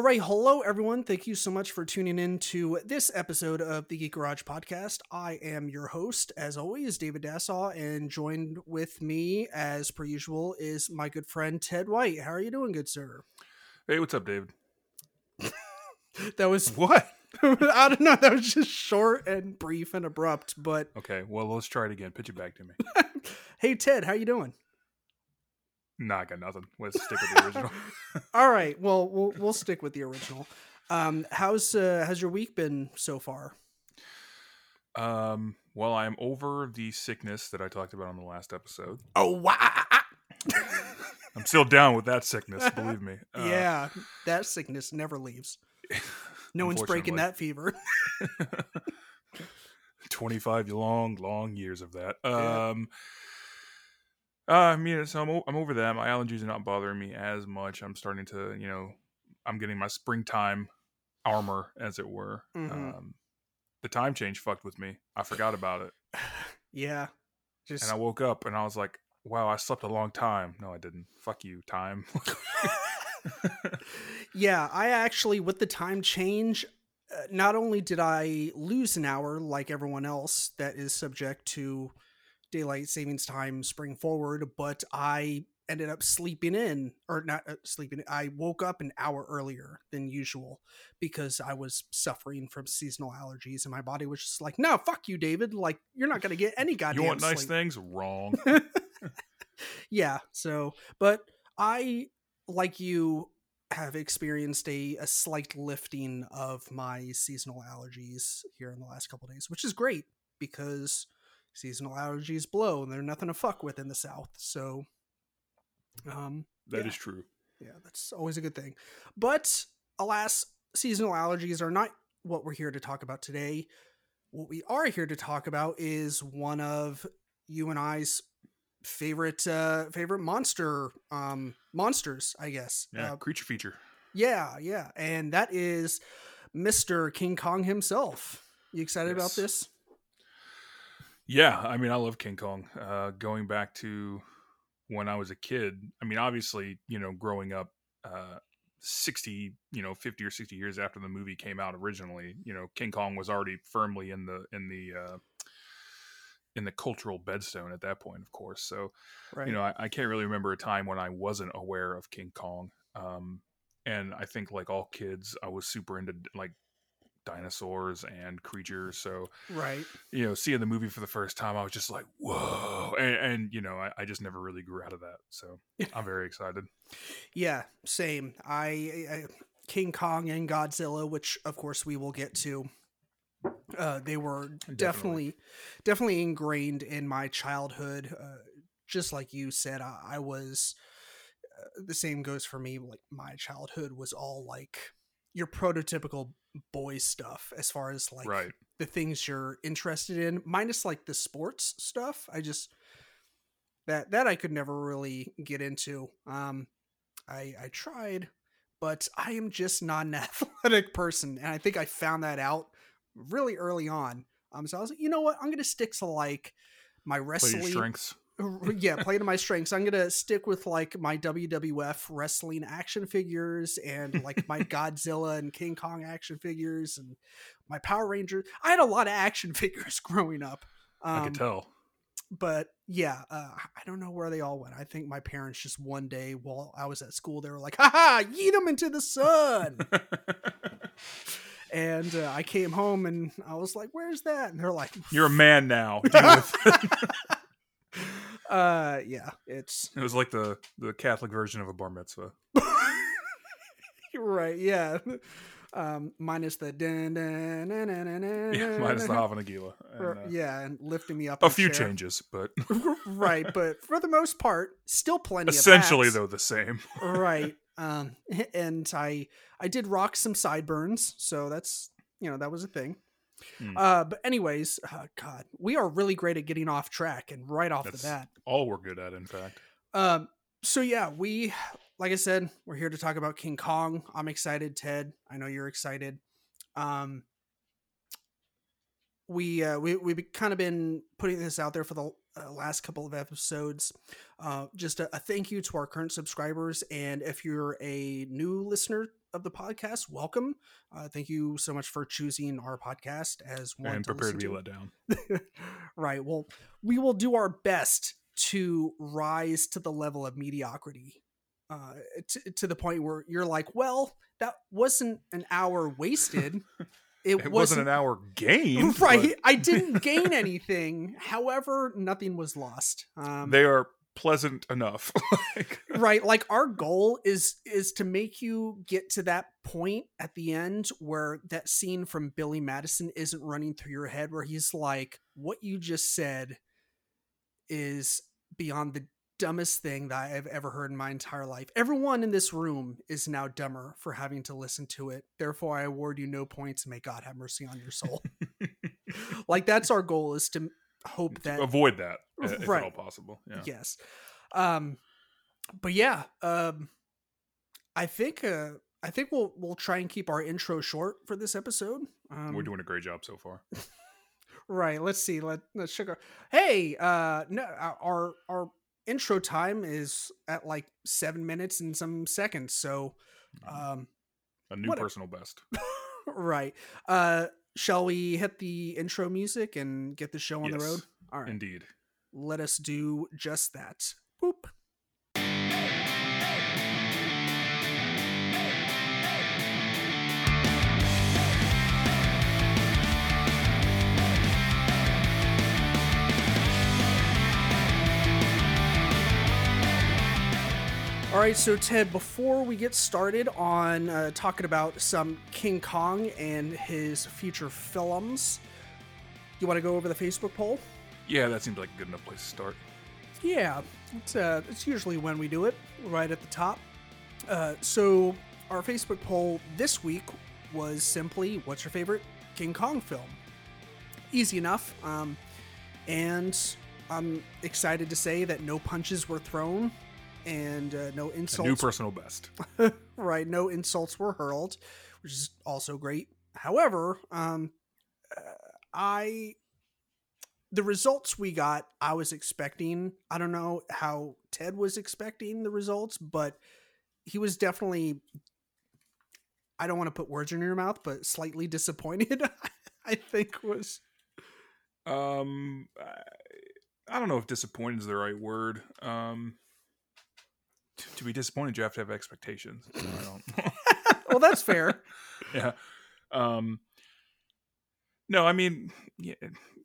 All right, hello everyone. Thank you so much for tuning in to this episode of the Geek Garage podcast. I am your host, as always, David Dassaw, and joined with me, as per usual, is my good friend Ted White. How are you doing, good sir? Hey, what's up, David? that was What? I don't know. That was just short and brief and abrupt. But Okay, well, let's try it again. Pitch it back to me. hey, Ted, how you doing? Nah, I got nothing. Let's stick with the original. All right. Well, we'll we'll stick with the original. Um, how's uh, how's your week been so far? um, well, I'm over the sickness that I talked about on the last episode. Oh wow! I'm still down with that sickness, believe me. Uh, yeah, that sickness never leaves. No one's breaking that fever. 25 long, long years of that. Yeah. Uh, I mean, so I'm, o- I'm over that. My allergies are not bothering me as much. I'm starting to, you know, I'm getting my springtime armor, as it were. Mhm. Um, the time change fucked with me. I forgot about it. yeah, just And I woke up and I was like, wow, I slept a long time. No, I didn't. Fuck you, time. yeah. I actually, with the time change, uh, not only did I lose an hour like everyone else that is subject to daylight savings time spring forward, but I ended up sleeping in or not uh, sleeping i woke up an hour earlier than usual because i was suffering from seasonal allergies and my body was just like no fuck you david like you're not gonna get any goddamn you want nice sleep. things? Wrong. yeah so but i like you have experienced a, a slight lifting of my seasonal allergies here in the last couple days which is great because seasonal allergies blow and they're nothing to fuck with in the south so um That is Yeah. true. yeah that's always a good thing but alas seasonal allergies are not what we're here to talk about today what we are here to talk about is one of you and i's favorite uh favorite monster um monsters i guess Yeah, uh, creature feature. yeah yeah and that is mr king kong himself you excited about this Yeah, I mean, I love King Kong. Uh, going back to when I was a kid, I mean, obviously, you know, growing up, uh, 60, you know, 50 or 60 years after the movie came out originally, you know, King Kong was already firmly in the, in the, uh, in the cultural bedstone at that point, of course. So, right you know, I, I can't really remember a time when I wasn't aware of King Kong. Um, and I think like all kids, I was super into like dinosaurs and creatures. So, right you know, seeing the movie for the first time, I was just like, whoa. And, and you know, I, I just never really grew out of that. So I'm very excited. Yeah, same. I, I King Kong and Godzilla, which of course we will get to. Uh, they were definitely, Definitely. definitely ingrained in my childhood. Uh, just like you said, I, I was. Uh, the same goes for me. Like my childhood was all like your prototypical boy stuff, as far as like right. the things you're interested in, minus like the sports stuff. I just that that I could never really get into. Um, I I tried, but I am just not an athletic person, and I think I found that out really early on. Um, so I was like, you know what, I'm gonna stick to like my wrestling. strengths. Yeah, play to my strengths. I'm gonna stick with like my WWF wrestling action figures and like my Godzilla and King Kong action figures and my Power Rangers. I had a lot of action figures growing up. I Um, could tell. but yeah, uh, I don't know where they all went. I think my parents just one day while I was at school, they were like, "Ha ha, yeet them into the sun." and uh, I came home and I was like, "Where's that?" And they're like, You're a man now. Deal with it. "Uh, yeah, it's it was like the, the Catholic version of a bar mitzvah. right, yeah." Um, minus the dun, dun, dun, dun, dun, dun, Yeah, minus the dun, Hava Nagila. or- And, uh, yeah, and lifting me up A few chair. changes, but right, but for the most part, still plenty. essentially, though, the same. right um and i i did rock some sideburns so that's you know that was a thing Hmm. uh but anyways uh, god we are really great at getting off track and right off That's the bat all we're good at, in fact. um so yeah we like i said we're here to talk about king kong i'm excited ted i know you're excited um we uh we, we've kind of been putting this out there for the uh, last couple of episodes uh just a, a thank you to our current subscribers and if you're a new listener of the podcast, welcome. Uh, thank you so much for choosing our podcast as one and to prepare to be listen let down. right. Well, we will do our best to rise to the level of mediocrity, uh, to, to the point where you're like, well, that wasn't an hour wasted. It, It wasn't an hour gained. right. I didn't gain anything. However, nothing was lost. Um, They are pleasant enough. Like, right like our goal is is to make you get to that point at the end where that scene from billy madison isn't running through your head where he's like what you just said is beyond the dumbest thing that i've ever heard in my entire life. Everyone in this room is now dumber for having to listen to it. Therefore i award you no points may god have mercy on your soul. Like that's our goal is to hope that avoid that uh, if at Right. all possible. Yeah. yes um but yeah um i think uh i think we'll we'll try and keep our intro short for this episode um We're doing a great job so far. right let's see let let's check our hey uh no our- our our intro time is at like seven minutes and some seconds so um A new what a- personal best. right uh shall we hit the intro music and get the show on the road? All right. Indeed. let us do just that. Boop All right, so Ted, before we get started on uh, talking about some King Kong and his future films, you want to go over the Facebook poll? Yeah, that seems like a good enough place to start. Yeah, it's, uh, it's usually when we do it, right at the top. Uh, so, our Facebook poll this week was simply what's your favorite King Kong film? Easy enough. Um, and I'm excited to say that no punches were thrown and uh, no A insults new personal best. right no insults were hurled which is also great however um uh, i the results we got i was expecting i don't know how ted was expecting the results but he was definitely i don't want to put words in your mouth but slightly disappointed i think was Um, I, I don't know if disappointed is the right word. Um, to, to be disappointed, you have to have expectations. I don't. well that's fair yeah. Um. No, I mean, yeah,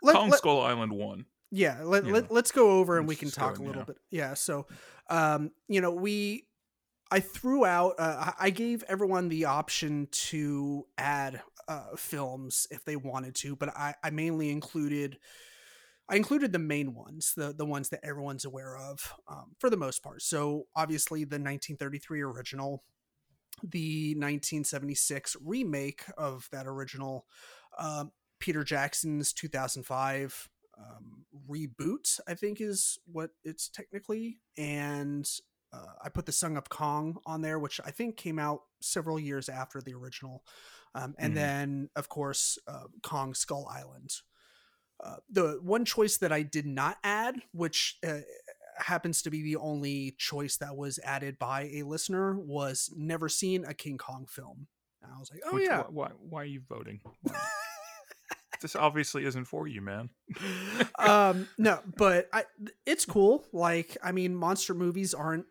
Let- Kong let- Skull Island won. yeah Let, let Let's go over and we let's can talk go, a little yeah. bit yeah so um you know we i threw out uh, i I gave everyone the option to add uh films if they wanted to but i i mainly included i included the main ones the the ones that everyone's aware of um, for the most part so obviously the 1933 original the 1976 remake of that original um, peter jackson's 2005 um, reboot, I think is what it's technically. And uh, I put the Son of Kong on there, which I think came out several years after the original. Um, and Mhm. then, of course, uh, Kong Skull Island. Uh, the one choice that I did not add, which uh, happens to be the only choice that was added by a listener, was never seen a King Kong film. And I was like, oh Which- yeah, Why, why? Are you voting? This obviously isn't for you, man. um no but i it's cool like i mean monster movies aren't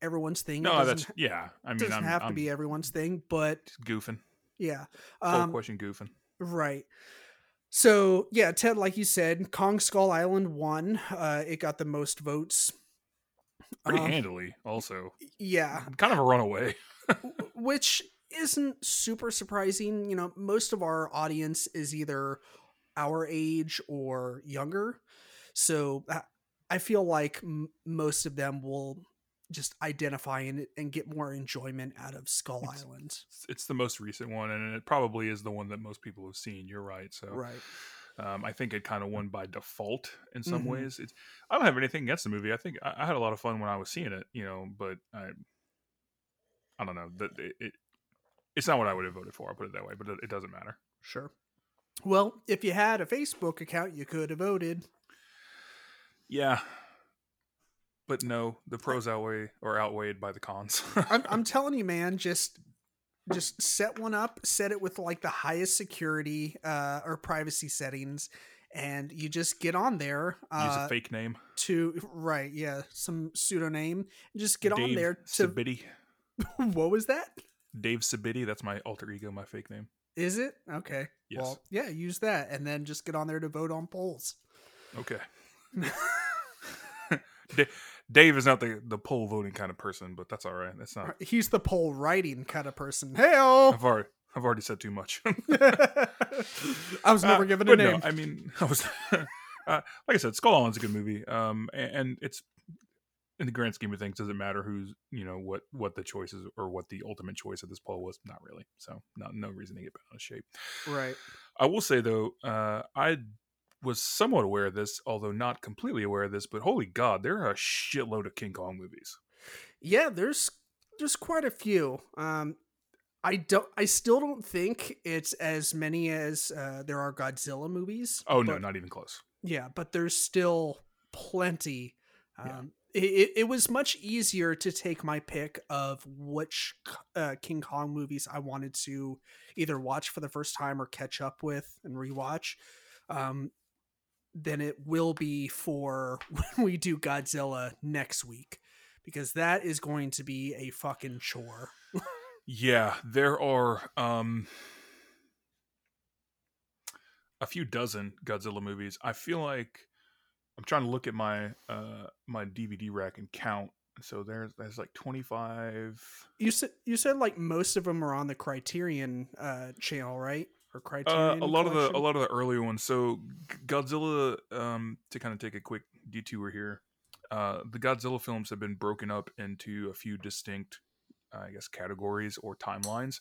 everyone's thing No, that's yeah. I mean, doesn't I'm, have to I'm be everyone's thing but goofing. yeah Full um question goofing. right so yeah ted like you said kong skull island won uh it got the most votes Pretty Um, handily, also. yeah Kind of a runaway. which isn't super surprising. You know, most of our audience is either our age or younger. So uh, I feel like m- most of them will just identify and, and get more enjoyment out of Skull It's- Island. It's, the most recent one, and it probably is the one that most people have seen. You're right. So Right. um, I think it kind of won by default in some Mhm. ways. It's I don't have anything against the movie. I think I, I had a lot of fun when I was seeing it. You know, but I I don't know that it, it it's not what I would have voted for. I'll put it that way, but it, it doesn't matter. Sure. Well, if you had a Facebook account, you could have voted. Yeah. But no, the pros outweigh or outweighed by the cons. I'm, I'm telling you, man, just just set one up, set it with like the highest security uh, or privacy settings, and you just get on there. Uh, Use a fake name. to right, yeah, some pseudonym. Just get on there to Sabidi. what was that? Dave Sabidi. That's my alter ego, my fake name. Is it okay? Yes. Well, yeah, use that, and then just get on there to vote on polls. Okay. Da- Dave is not the the poll voting kind of person, but that's all right. That's not. He's the poll writing kind of person. Hey, I've already I've already said too much. I was never Uh, given a name. No, I mean, I was uh, like I said, Skull Island's a good movie. Um, and, and it's in the grand scheme of things, doesn't matter who's you know what what the choices or what the ultimate choice of this poll was? Not really. So not no reason to get bent out of shape. right. I will say though, uh, I was somewhat aware of this, although not completely aware of this. But holy God, there are a shitload of King Kong movies. Yeah, there's there's quite a few. Um, I don't. I still don't think it's as many as uh, there are Godzilla movies. Oh no, but- not even close. Yeah, but there's still plenty. Um, it, it, it was much easier to take my pick of which uh, King Kong movies I wanted to either watch for the first time or catch up with and rewatch um, than it will be for when we do Godzilla next week. Because that is going to be a fucking chore. Yeah, there are um a few dozen Godzilla movies. I feel like I'm trying to look at my uh my DVD rack and count. So there's there's like 25 You said you said like most of them are on the Criterion uh, channel, right? Or uh, a lot of the a lot of the earlier ones. So Godzilla um to kind of take a quick detour here. Uh the Godzilla films have been broken up into a few distinct I guess categories or timelines.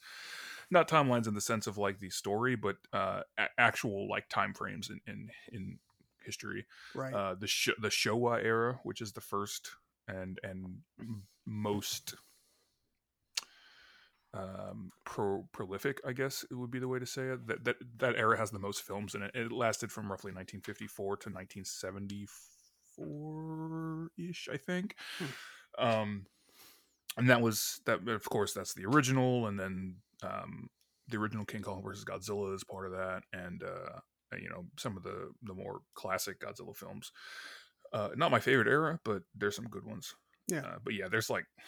Not timelines in the sense of like the story, but uh, a- actual like time frames in in, in history. right. Uh, the Sh- the Showa era, which is the first and and most um, pro- prolific, I guess it would be the way to say it. That that that era has the most films in it. It lasted from roughly 1954 to 1974 ish, I think. Um, and that was that. Of course, that's the original, and then um, the original King Kong versus Godzilla is part of that, and uh, you know some of the the more classic Godzilla films. Uh, not my favorite era, but there's some good ones. Yeah. Uh, but yeah, there's like 50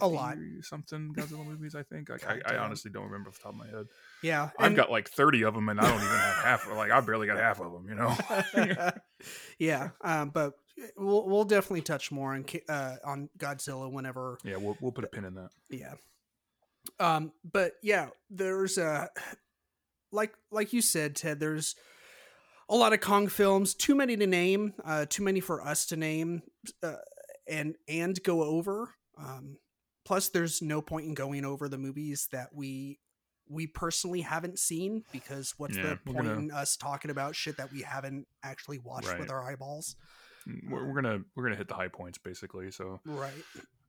A lot. something Godzilla movies. I think. I, I, I honestly don't remember off the top of my head. yeah. I've and- got like 30 of them, and I don't even have half. Like I barely got half of them. You know. yeah, um, but we'll we'll definitely touch more on uh, on Godzilla whenever. yeah, we'll we'll put a pin in that. Yeah. Um, but yeah, there's a like like you said, Ted. There's a lot of Kong films. Too many to name. Uh, too many for us to name. Uh, and and go over. Um, plus, there's no point in going over the movies that we we personally haven't seen because what's Yeah, the point gonna- in us talking about shit that we haven't actually watched Right. with our eyeballs? Mm, We're, we're gonna we're gonna hit the high points basically. So Right.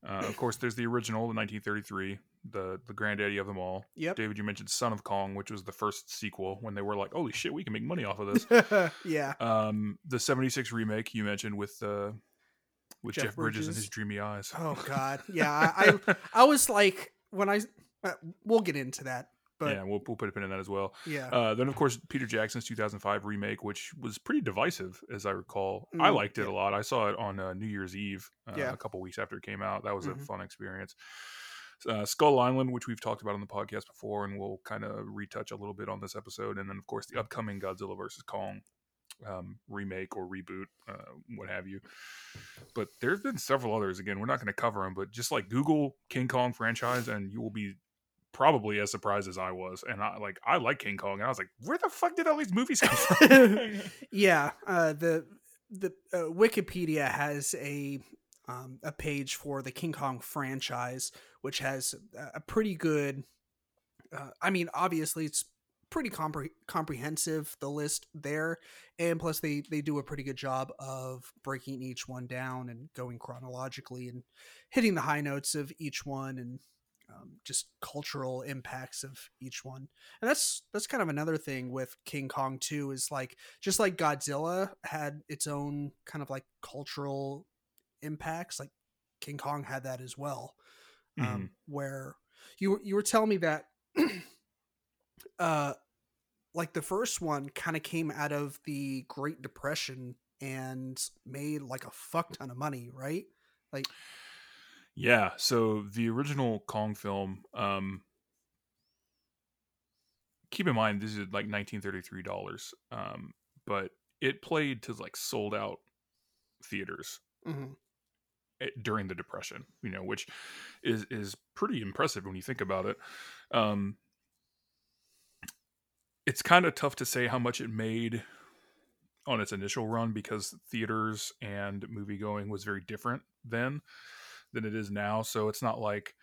uh, of course, there's the original, the 1933, the the granddaddy of them all. Yep. David, you mentioned Son of Kong, which was the first sequel when they were like, "Holy shit, we can make money off of this." yeah. um, the '76 remake you mentioned with uh, with Jeff Jeff, Bridges. and his dreamy eyes. Oh God. Yeah. I I, I was like when I uh, we'll get into that, but yeah, we'll, we'll put a pin in that as well. yeah. Uh, then, of course, Peter Jackson's 2005 remake, which was pretty divisive, as I recall. I Mm, liked it yeah. a lot. I saw it on uh, New Year's Eve uh, Yeah. a couple weeks after it came out. That was Mhm. a fun experience. Uh, Skull Island, which we've talked about on the podcast before, and we'll kind of retouch a little bit on this episode. And then, of course, the upcoming Godzilla versus Kong um, remake or reboot, uh, what have you. But there's been several others. Again, we're not going to cover them, but just like Google King Kong franchise, and you will be probably as surprised as I was. And I like I like King Kong, and I was like, where the fuck did all these movies come from? yeah. Uh, the the uh, Wikipedia has a um, a page for the King Kong franchise, which has a- a pretty good. Uh, I mean, obviously, it's pretty compre- comprehensive the list there, and plus they they do a pretty good job of breaking each one down and going chronologically and hitting the high notes of each one and um, just cultural impacts of each one. And that's that's kind of another thing with King Kong 2 is like just like Godzilla had its own kind of like cultural impacts, like King Kong had that as well. Um, where You you were telling me that uh like the first one kind of came out of the Great Depression and made like a fuck ton of money, right? Like Yeah. So the original Kong film, um, keep in mind this is like 1933 dollars, um, but it played to like sold out theaters mhm, eh, during the depression you know which is is pretty impressive when you think about it um it's kind of tough to say how much it made on its initial run because theaters and movie going was very different then than it is now so it's not like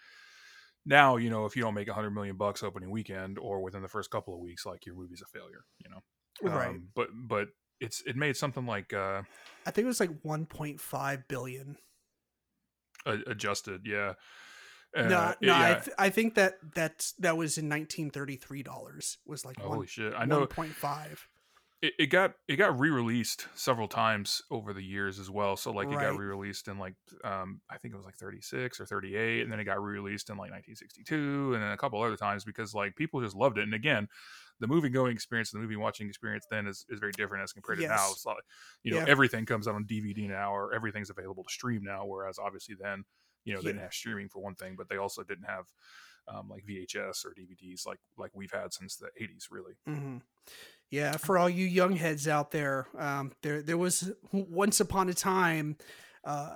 now you know if you don't make 100 million bucks opening weekend or within the first couple of weeks like your movie's a failure you know right. Um, but but it's it made something like uh I think it was like 1.5 billion. adjusted yeah Uh, no, I, yeah. th- I think that that that was in 1933 dollars. Was like Holy one, shit! I know 1.5. it, it got it got re-released several times over the years as well. So like it Right. got re-released in like um I think it was like 36 or 38, and then it got re-released in like 1962, and then a couple other times because like people just loved it. And again, the movie going experience, the movie watching experience then is, is very different as compared to now. Yes. It's you know Yeah. everything comes out on DVD now, or everything's available to stream now. Whereas obviously then you know they Yeah. didn't have streaming for one thing, but they also didn't have um, like VHS or DVDs like like we've had since the 80s really. hmm Yeah, for all you young heads out there, um, there there was once upon a time uh,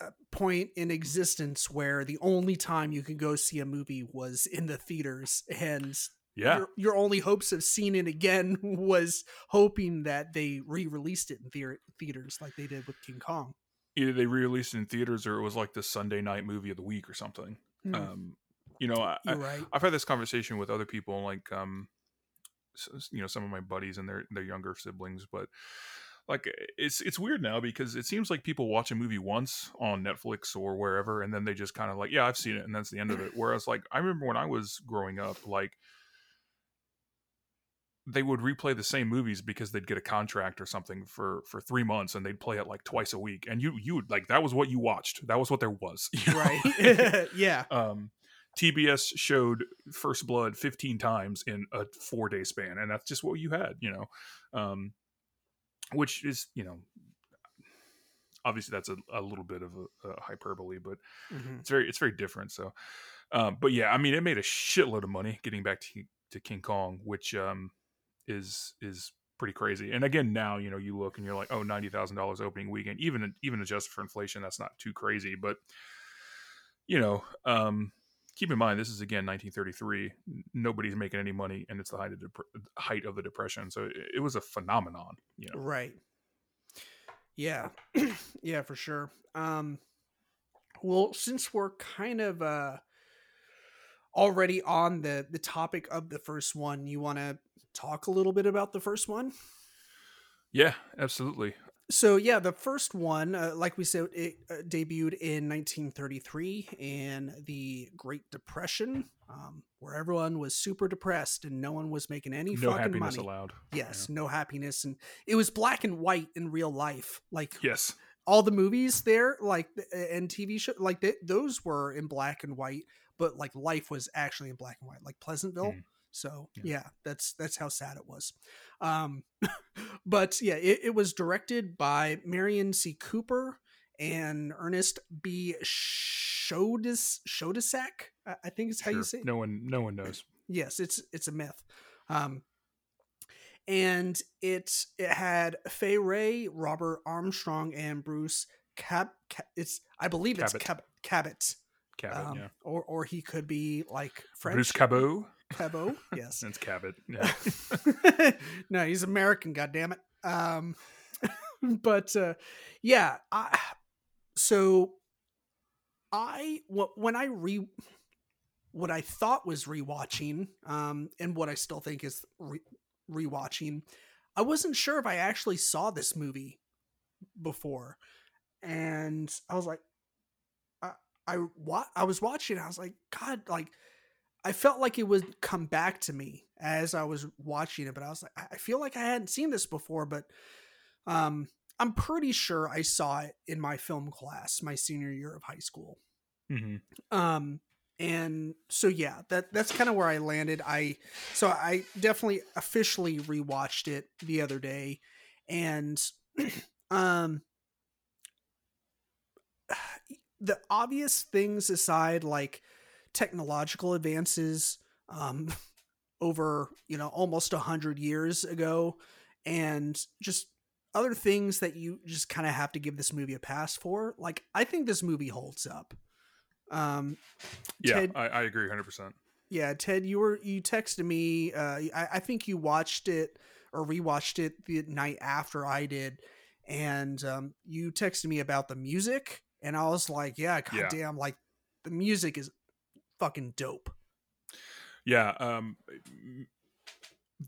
a, a point in existence where the only time you could go see a movie was in the theaters, and Yeah. your, your only hopes of seeing it again was hoping that they re-released it in theater, theaters like they did with King Kong. Either they re-released it in theaters or it was like the Sunday night movie of the week or something. Mm, Um, you know, I, right. I've had this conversation with other people, like um, you know, some of my buddies and their their younger siblings, but like it's it's weird now because it seems like people watch a movie once on Netflix or wherever, and then they just kind of like, yeah, I've seen it, and that's the end of it. Whereas, like, I remember when I was growing up, like they would replay the same movies because they'd get a contract or something for for three months and they'd play it like twice a week and you you would like that was what you watched that was what there was you know? Right. yeah. um tbs showed first blood 15 times in a four day span and that's just what you had you know um which is you know obviously that's a, a little bit of a, a hyperbole but Mhm. it's very it's very different so um but yeah i mean it made a shitload of money getting back to to king kong which um is is pretty crazy and again now you know you look and you're like oh $90000 opening weekend even even adjusted for inflation that's not too crazy but you know um keep in mind this is again 1933 nobody's making any money and it's the height of, dep- height of the depression so it, it was a phenomenon you know Right. Yeah. yeah, for sure. Um well, since we're kind of uh already on the the topic of the first one, you want to talk a little bit about the first one? yeah absolutely So yeah, the first one, uh, like we said, it uh, debuted in 1933 in the Great Depression, um, where everyone was super depressed and no one was making any no fucking happiness money. allowed Yes, no happiness, and it was black and white in real life. Like yes all the movies there, like and TV show, like they, those were in black and white, but like life was actually in black and white, like Pleasantville. Mm. So Yeah. yeah. that's that's how sad it was. Um, but yeah, it, it was directed by Merian C. Cooper and Ernest B. Shodes Schoedsack. I I think is how you say it. no one no one knows Yes, it's it's a myth. Um, and it it had Fay Wray, Robert Armstrong, and Bruce Cab. Ca- it's I believe it's Cabot. Cab- Cabot. cabot Um, yeah or or he could be like French. bruce cabot Cabot. Yes. That's Cabot. Yeah. no, he's American. God damn it. Um, but uh, yeah, I, so I when I re what I thought was rewatching, um, and what I still think is re- rewatching, I wasn't sure if I actually saw this movie before, and I was like, I I wa- I was watching, I was like, God, like I felt like it would come back to me as I was watching it, but I was like, I feel like I hadn't seen this before, but um, I'm pretty sure I saw it in my film class my senior year of high school. hmm Um, and so yeah, that that's kind of where I landed. I so I definitely officially rewatched it the other day, and um, the obvious things aside, like technological advances, um, over you know almost a hundred years ago, and just other things that you just kind of have to give this movie a pass for. Like I think this movie holds up. Um, yeah, Ted, I, I, agree, hundred percent. Yeah, Ted, you were you texted me. Uh, I, I, think you watched it or rewatched it the night after I did, and um, you texted me about the music, and I was like, "Yeah, goddamn, yeah. like the music is fucking dope." Yeah, um,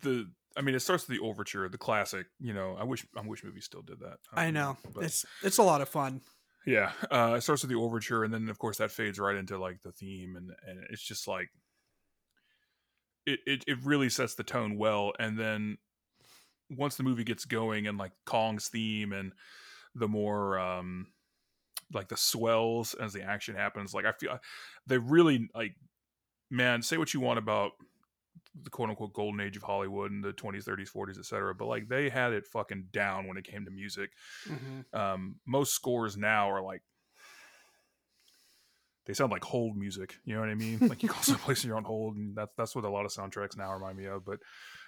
the I mean, it starts with the overture, the classic. You know, I wish I wish movies still did that. Um, I know but, it's it's a lot of fun. Yeah, uh, it starts with the overture, and then of course that fades right into like the theme, and and it's just like it it it really sets the tone well, and then once the movie gets going, and like Kong's theme, and the more um like the swells as the action happens, like I feel they really like man. Say what you want about the quote unquote golden age of Hollywood in the 20s, 30s, 40s, etc. But like they had it fucking down when it came to music. Mm-hmm. Um, most scores now are like they sound like hold music. You know what I mean? Like you call someplace and you're on hold, and that's that's what a lot of soundtracks now remind me of. But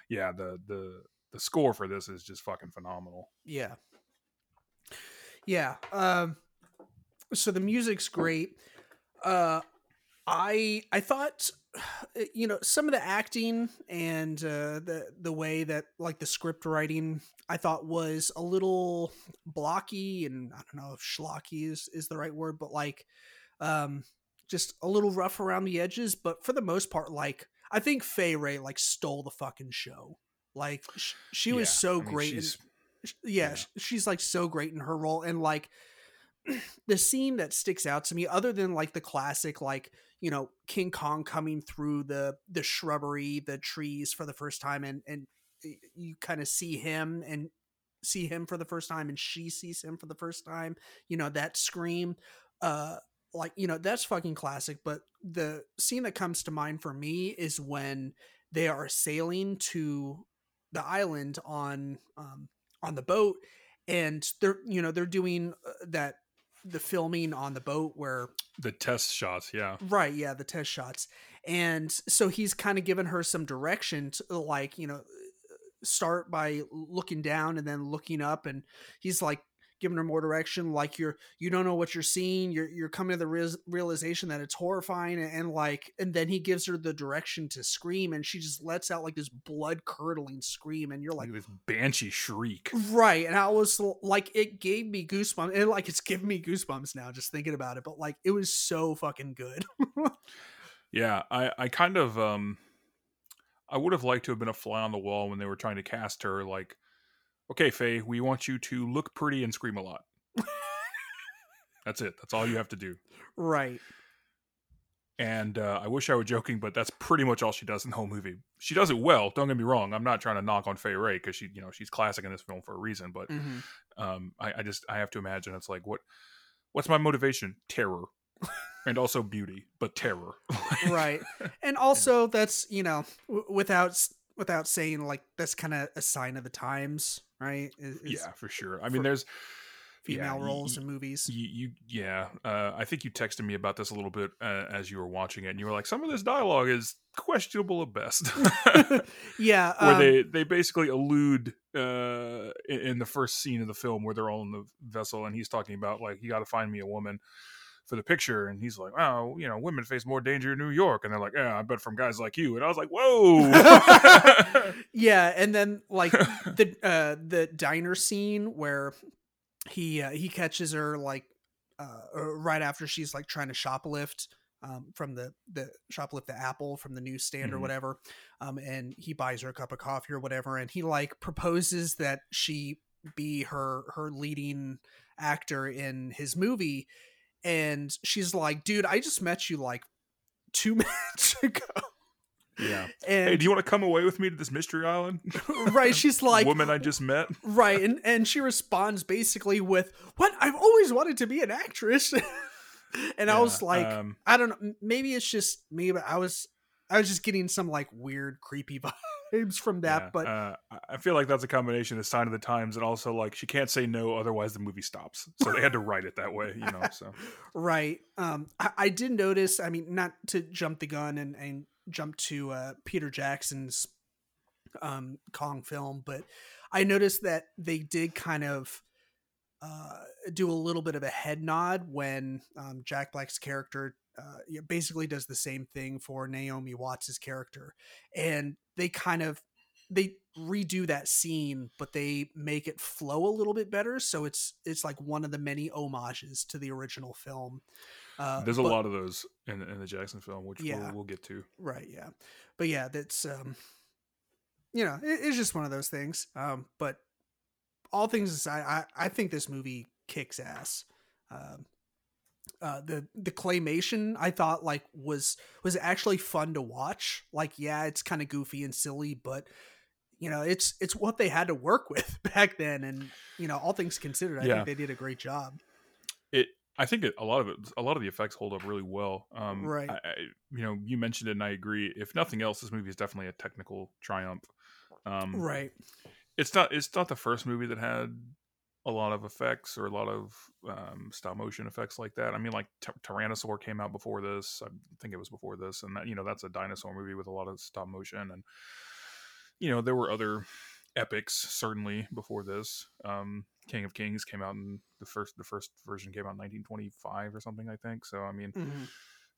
yeah, the the the score for this is just fucking phenomenal. Yeah, yeah. Um, so the music's great. Uh, I I thought you know some of the acting and uh, the the way that like the script writing I thought was a little blocky and I don't know if schlocky is is the right word but like um just a little rough around the edges. But for the most part like I think Fay Wray like stole the fucking show. Like sh- she was so I mean, great and, yeah, yeah. she's like so great in her role. And like the scene that sticks out to me other than like the classic like you know King Kong coming through the the shrubbery, the trees for the first time, and and you kind of see him and see him for the first time, and she sees him for the first time. You know that scream, uh, like you know that's fucking classic. But the scene that comes to mind for me is when they are sailing to the island on um, on the boat, and they're you know they're doing uh, that the filming on the boat where the test shots yeah. Right yeah the test shots. And so he's kind of given her some direction to like you know start by looking down and then looking up and he's like giving her more direction like you're you don't know what you're seeing you're you're coming to the re- realization that it's horrifying and, and, like and then he gives her the direction to scream and she just lets out like this blood curdling scream and you're like this banshee shriek. Right and i was like it gave me goosebumps and like it's giving me goosebumps now just thinking about it but like it was so fucking good. Yeah i i kind of um i would have liked to have been a fly on the wall when they were trying to cast her like okay, Fay, we want you to look pretty and scream a lot. that's it. That's all you have to do. Right. And uh, I wish I were joking, but that's pretty much all she does in the whole movie. She does it well. Don't get me wrong. I'm not trying to knock on Fay Wray because she, you know, she's classic in this film for a reason. But mm-hmm. um, I, I just I have to imagine it's like what what's my motivation? Terror. and also beauty, but terror. right. And also that's, you know, w- without without saying like that's kind of a sign of the times, right? Is, yeah, for sure. I mean, there's female yeah, roles you, in movies. You, you yeah. Uh, I think you texted me about this a little bit uh, as you were watching it, and you were like, "Some of this dialogue is questionable at best." yeah, where um, they they basically allude uh, in, in, the first scene of the film where they're all in the vessel, and he's talking about like, "You got to find me a woman." For the picture and he's like oh you know women face more danger in new york and they're like yeah i bet from guys like you and i was like whoa yeah and then like the uh the diner scene where he uh, he catches her like uh, uh right after she's like trying to shoplift um, from the the shoplift the apple from the newsstand mm-hmm. or whatever um, and he buys her a cup of coffee or whatever and he like proposes that she be her her leading actor in his movie and she's like, dude, I just met you like two minutes ago. Yeah. And, hey, do you want to come away with me to this mystery island? right. She's like, woman I just met. Right. And and she responds basically with, "What? I've always wanted to be an actress." and I was like, um, I don't know, maybe it's just me, but I was, I was just getting some like weird, creepy vibes from that. yeah, But uh, I- feel like that's a combination of sign of the times and also like she can't say no, otherwise the movie stops. So they had to write it that way, you know. So right, um, I, I did notice. I mean, not to jump the gun and and jump to uh, Peter Jackson's um Kong film, but I noticed that they did kind of uh, do a little bit of a head nod when um, Jack Black's character uh, basically does the same thing for Naomi Watts's character, and they kind of they redo that scene, but they make it flow a little bit better. So it's it's like one of the many homages to the original film. Uh, there's a but- lot of those in, in the Jackson film, which Yeah. we'll, we'll get to. right yeah but yeah that's um you know it, it's just one of those things um but all things aside i i think this movie kicks ass um uh the the claymation i thought like was was actually fun to watch like yeah it's kind of goofy and silly but you know it's it's what they had to work with back then and you know all things considered i Yeah. think they did a great job It, I think it, a lot of it, a lot of the effects hold up really well. Um, Right. I, I, you know, you mentioned it, and I agree. If nothing else, this movie is definitely a technical triumph. Um, right it's not it's not the first movie that had a lot of effects or a lot of um, stop motion effects like that. I mean, like Ty- Tyrannosaur came out before this. I think it was before this, and that you know that's a dinosaur movie with a lot of stop motion, and you know there were other epics certainly before this. Um, King of Kings came out in the first the first version came out in 1925 or something, I think. So I mean, Mhm.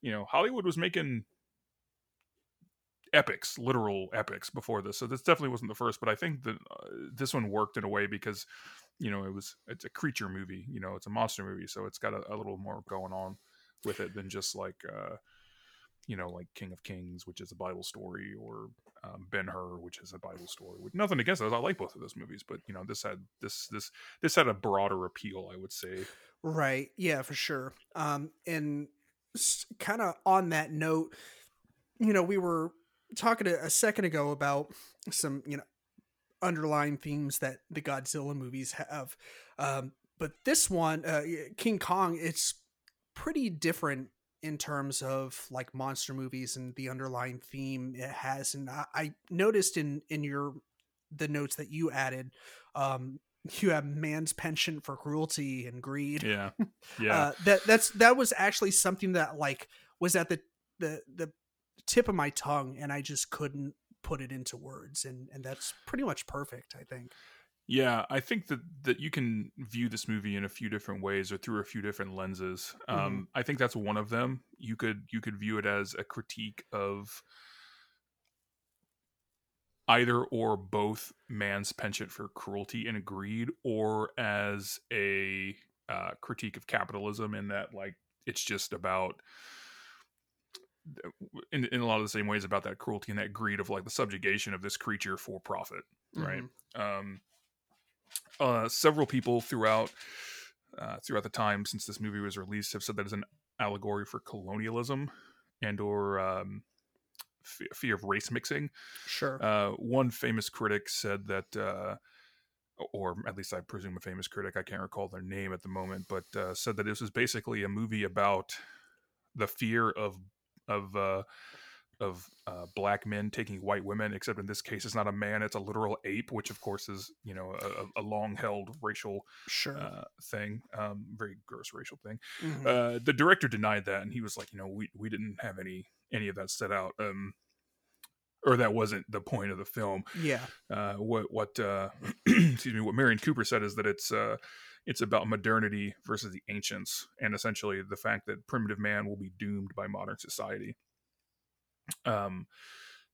you know, Hollywood was making epics, literal epics before this. So this definitely wasn't the first, but I think that uh, this one worked in a way because, you know, it was it's a creature movie, you know, it's a monster movie, so it's got a, a little more going on with it than just like uh you know, like King of Kings, which is a Bible story, or um, Ben Hur, which is a Bible story. With nothing against those, I like both of those movies, but you know, this had this this this had a broader appeal, I would say. Right. Yeah, for sure. Um, and kind of on that note, you know, we were talking a, a second ago about some, you know, underlying themes that the Godzilla movies have. Um, but this one, uh, King Kong, it's pretty different in terms of like monster movies and the underlying theme it has. And I, I noticed in in your the notes that you added, um, you have man's penchant for cruelty and greed. Yeah, yeah. Uh, that that's that was actually something that like was at the the the tip of my tongue, and I just couldn't put it into words, and and that's pretty much perfect. I think. Yeah, I think that that you can view this movie in a few different ways or through a few different lenses. Mm-hmm. Um, I think that's one of them. You could you could view it as a critique of either or both man's penchant for cruelty and greed, or as a uh, critique of capitalism in that like it's just about in, in a lot of the same ways about that cruelty and that greed of like the subjugation of this creature for profit right Mhm. um uh several people throughout uh throughout the time since this movie was released have said that it's an allegory for colonialism and or um f- fear of race mixing Sure. uh one famous critic said that uh or at least I presume a famous critic, I can't recall their name at the moment, but uh, said that this was basically a movie about the fear of of uh, of uh, black men taking white women. Except in this case, it's not a man; it's a literal ape, which of course is you know a, a long held racial sure. uh, thing, um, very gross racial thing. Mhm. Uh, the director denied that, and he was like, you know, we we didn't have any any of that set out. Um, or that wasn't the point of the film yeah. uh, what what uh, excuse me what Merian Cooper said is that it's uh, it's about modernity versus the ancients and essentially the fact that primitive man will be doomed by modern society. Um,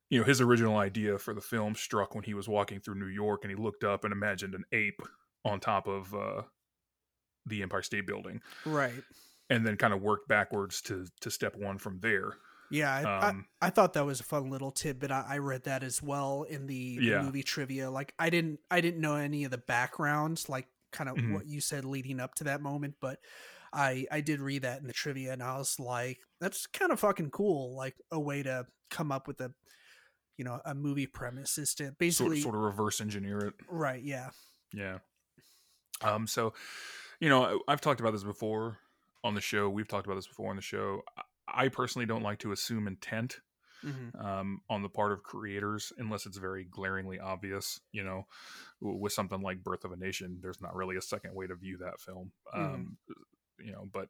you know, his original idea for the film struck when he was walking through New York and he looked up and imagined an ape on top of uh, the Empire State Building, Right. and then kind of worked backwards to to step one from there. Yeah, I, Um, I, I thought that was a fun little tidbit. I, I read that as well in the, the Yeah. movie trivia. Like I didn't I didn't know any of the backgrounds, like kind of Mhm. what you said leading up to that moment, but I I did read that in the trivia and I was like, that's kind of fucking cool. Like a way to come up with a you know a movie premise is to basically sort of reverse engineer it. right. Yeah. Yeah. Um. So, you know, I- I've talked about this before on the show. We've talked about this before on the show. I personally don't like to assume intent mm-hmm. um, on the part of creators unless it's very glaringly obvious. You know, with something like Birth of a Nation, there's not really a second way to view that film. Mm-hmm. Um, you know, but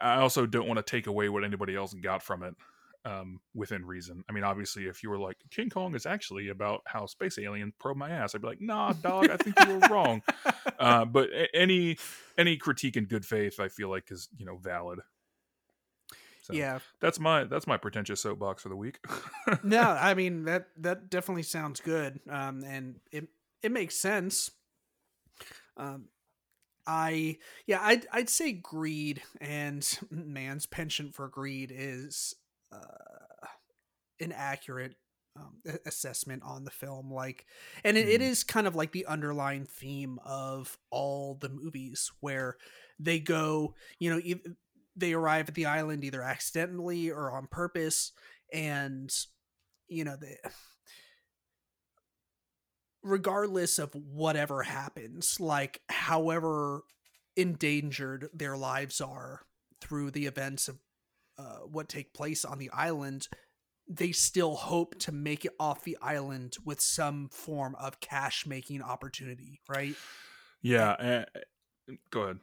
I also don't want to take away what anybody else got from it um, within reason. I mean, obviously, if you were like King Kong is actually about how space aliens probe my ass, I'd be like, Nah, dog, I think you were wrong. Uh, but any any critique in good faith, I feel like is you know valid. So yeah, that's my that's my pretentious soapbox for the week. no, I mean that that definitely sounds good, um, and it it makes sense. Um, I yeah, I'd I'd say greed and man's penchant for greed is uh, an accurate um, assessment on the film like and it, mm. it is kind of like the underlying theme of all the movies where they go you know they arrive at the island either accidentally or on purpose and you know they regardless of whatever happens like however endangered their lives are through the events of uh, what take place on the island, they still hope to make it off the island with some form of cash making opportunity, right? Yeah. Go ahead.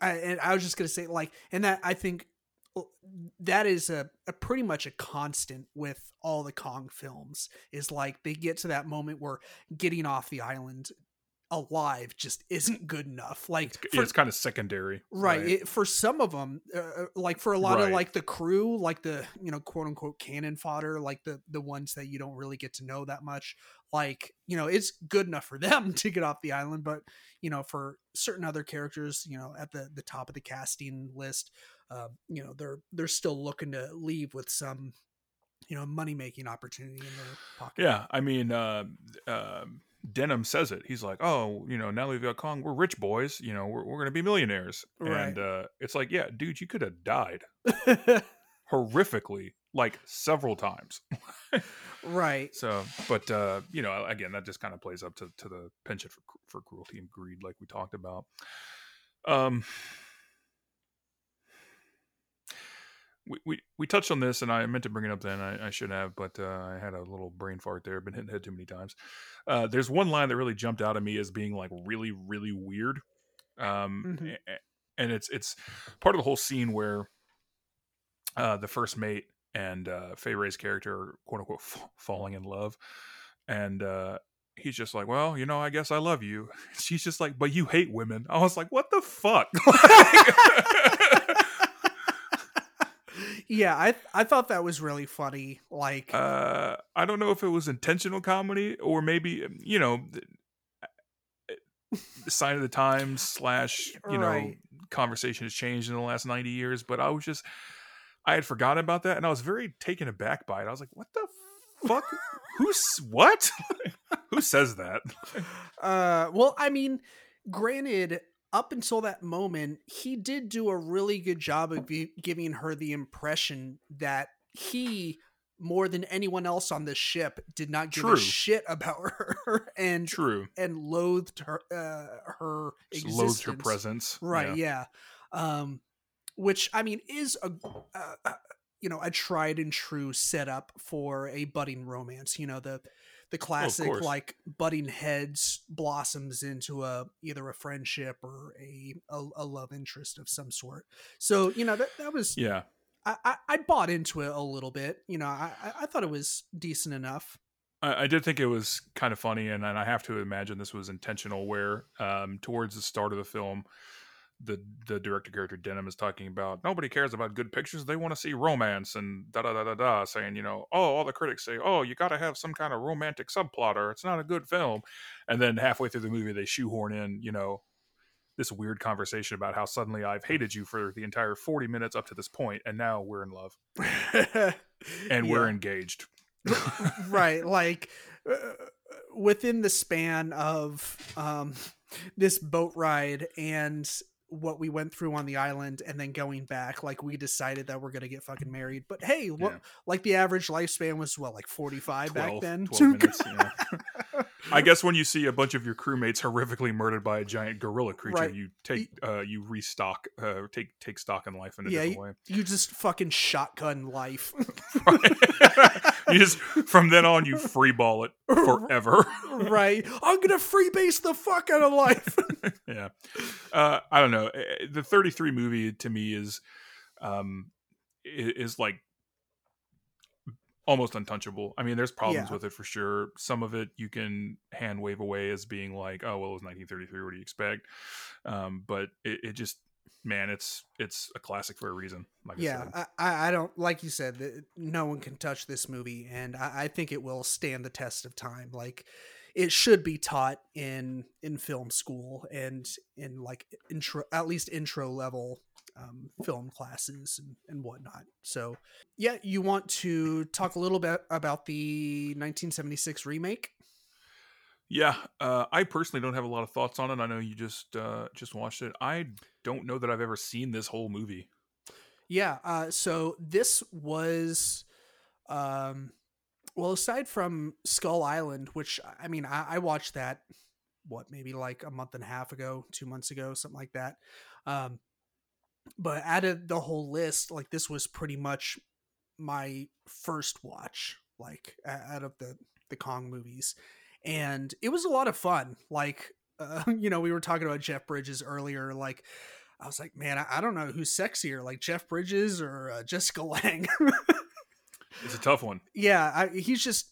And I was just gonna say, like, and that I think that is a, a pretty much a constant with all the Kong films is like they get to that moment where getting off the island alive just isn't good enough. Like for, it's kind of secondary, right? right. It, for some of them, uh, uh, like for a lot right. of like the crew, like the you know quote unquote cannon fodder, like the the ones that you don't really get to know that much. Like you know, it's good enough for them to get off the island, but you know, for certain other characters, you know, at the the top of the casting list, uh, you know, they're they're still looking to leave with some you know money making opportunity in their pocket. Yeah, I mean. Uh, uh Denham says it. He's like, "Oh, you know, now we've got Kong. We're rich boys. You know, we're, we're going to be millionaires." Right. And uh, it's like, yeah, dude, you could have died horrifically, like several times. right. So, but uh, you know, again, that just kind of plays up to to the penchant for for cruelty and greed, like we talked about. Um, we, we, we touched on this, and I meant to bring it up then. I, I should have, but uh, I had a little brain fart there. Been hitting the head too many times. Uh, there's one line that really jumped out at me as being like really, really weird, um, mm-hmm. and it's it's part of the whole scene where uh, the first mate and uh, Fay Wray's character quote unquote f- falling in love, and uh, he's just like, well, you know, I guess I love you. She's just like, but you hate women. I was like, what the fuck? yeah, I I thought that was really funny. Like, uh, I don't know if it was intentional comedy or maybe um, you know, the, the sign of the times slash you right. know conversation has changed in the last ninety years. But I was just I had forgotten about that, and I was very taken aback by it. I was like, what the fuck? Who's what? Who says that? uh, well, I mean, granted, up until that moment, he did do a really good job of giving her the impression that he, more than anyone else on the ship, did not give True. a shit about her and True and loathed her uh, her existence. loathed her presence. Right? Yeah. yeah. Um, which I mean is a. Uh, uh, you know, a tried and true setup for a budding romance. You know, the the oh, classic oh, like butting heads blossoms into a either a friendship or a, a, a love interest of some sort. So you know that that was yeah. I, I, I bought into it a little bit. You know, I I thought it was decent enough. I, I did think it was kind of funny, and, and I have to imagine this was intentional. Where um, towards the start of the film, the the director character Denham is talking about nobody cares about good pictures. They want to see romance and da da da da da. Saying you know, oh, all the critics say, oh, you got to have some kind of romantic subplot or it's not a good film. And then halfway through the movie, they shoehorn in, you know, this weird conversation about how suddenly I've hated you for the entire forty minutes up to this point, and now we're in love and we're engaged. right, like uh, within the span of um, this boat ride and what we went through on the island and then going back like we decided that we're gonna get fucking married but hey what Yeah. like the average lifespan was well like 45 back then 12 minutes, yeah. I guess when you see a bunch of your crewmates horrifically murdered by a giant gorilla creature, Right. you take uh, you restock uh, take take stock in life in a Yeah, different way. you just fucking shotgun life you just from then on you freeball it forever. right i'm gonna freebase the fuck out of life yeah, uh, I don't know. Eh, The 33 movie to me is um is like almost untouchable. I mean, there's problems Yeah. with it for sure. Some of it you can hand wave away as being like, oh well, it was 1933. What do you expect? Um, but it, it just man, it's it's a classic for a reason. Like I yeah said. I, I I don't like you said that no one can touch this movie and I, I think it will stand the test of time like it should be taught in in film school and in like intro at least intro level um, film classes and, and whatnot so yeah you want to talk a little bit about the 1976 remake Yeah, uh, I personally don't have a lot of thoughts on it. I know you just uh, just watched it. I don't know that I've ever seen this whole movie. Yeah. Uh, so this was, um, well, aside from Skull Island, which I mean, I, I watched that, what, maybe like a month and a half ago, two months ago, something like that. Um, but out of the whole list, like this was pretty much my first watch, like out of the the Kong movies, and it was a lot of fun. Like, uh, you know, we were talking about Jeff Bridges earlier, like. I was like, man, I, I don't know who's sexier, like Jeff Bridges or uh, Jessica Lange. It's a tough one. yeah, I, he's just.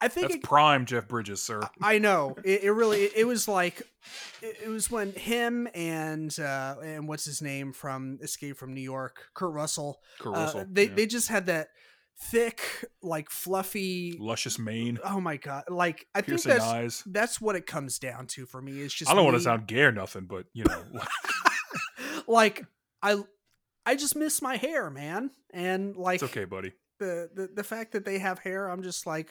I think That's it, prime Jeff Bridges, sir. I know it, it really. It, was like, it, it was when him and uh and what's his name from Escape from New York, Kurt Russell. Kurt uh, Russell. they yeah. they just had that thick, like fluffy. luscious mane, Oh my god! Like I think that's eyes. that's what it comes down to for me. Is just I don't want to sound gay or nothing, but you know, like I I just miss my hair, man, and like it's okay, buddy. The, the fact that they have hair, I'm just like,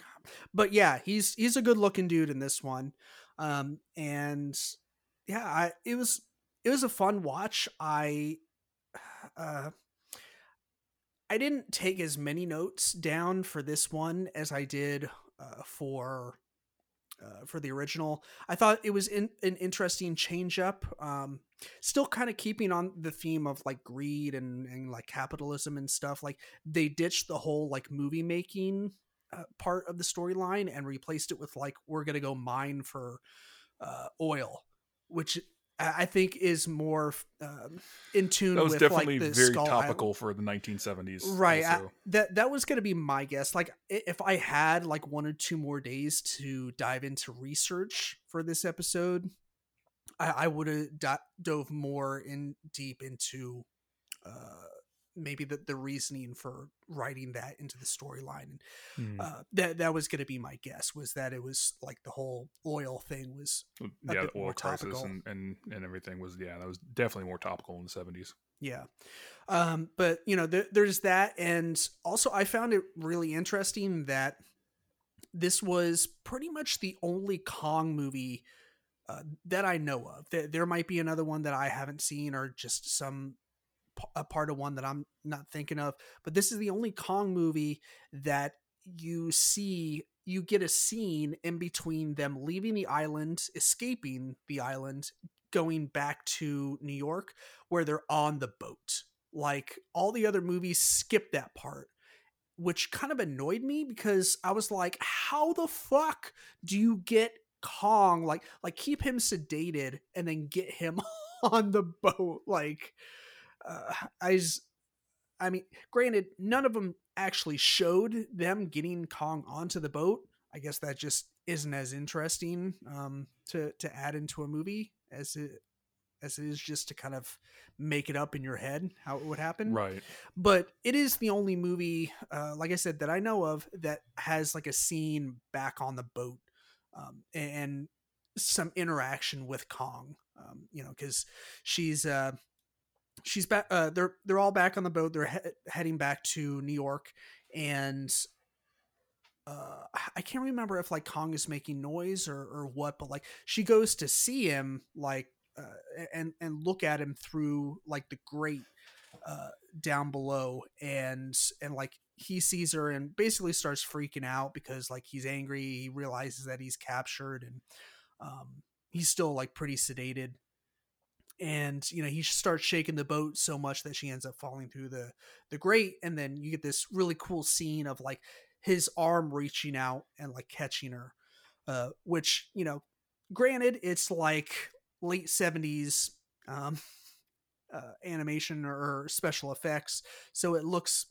but yeah, he's he's a good looking dude in this one, um, and yeah, I it was it was a fun watch. I uh, I didn't take as many notes down for this one as I did uh, for uh, for the original. I thought it was in, an interesting change up. Um, still kind of keeping on the theme of like greed and, and like capitalism and stuff. Like they ditched the whole like movie making uh, part of the storyline and replaced it with like we're gonna go mine for uh, oil, which I think is more um, in tune That was with definitely like the very Skull Island- topical for the 1970s. right I- that that was going to be my guess like if i had like one or two more days to dive into research for this episode i, I would have do- dove more in deep into uh maybe the, the reasoning for writing that into the storyline and Hmm. uh that that was going to be my guess was that it was like the whole oil thing was a yeah, the oil crisis and, and and everything was yeah, that was definitely more topical in the 70s. Yeah. Um, but you know, there, there's that. And also I found it really interesting that this was pretty much the only Kong movie uh, that I know of. There, there might be another one that I haven't seen or just some a part of one that I'm not thinking of, but this is the only Kong movie that you see you get a scene in between them leaving the island, escaping the island, going back to New York where they're on the boat. Like all the other movies skip that part, which kind of annoyed me because I was like, how the fuck do you get Kong like like keep him sedated and then get him on the boat like uh, I just I mean granted none of them actually showed them getting Kong onto the boat I guess that just isn't as interesting um to to add into a movie as it as it is just to kind of make it up in your head how it would happen Right. but it is the only movie uh, like i said that i know of that has like a scene back on the boat um, and some interaction with kong um, you know because she's uh she's back uh they're they're all back on the boat they're he- heading back to new york and uh i can't remember if like kong is making noise or or what but like she goes to see him like uh, and and look at him through like the grate uh, down below, and and like he sees her and basically starts freaking out because like he's angry. He realizes that he's captured and um, he's still like pretty sedated. And you know he starts shaking the boat so much that she ends up falling through the the grate, and then you get this really cool scene of like his arm reaching out and like catching her, uh, which you know, granted it's like late seventies um, uh, animation or special effects, so it looks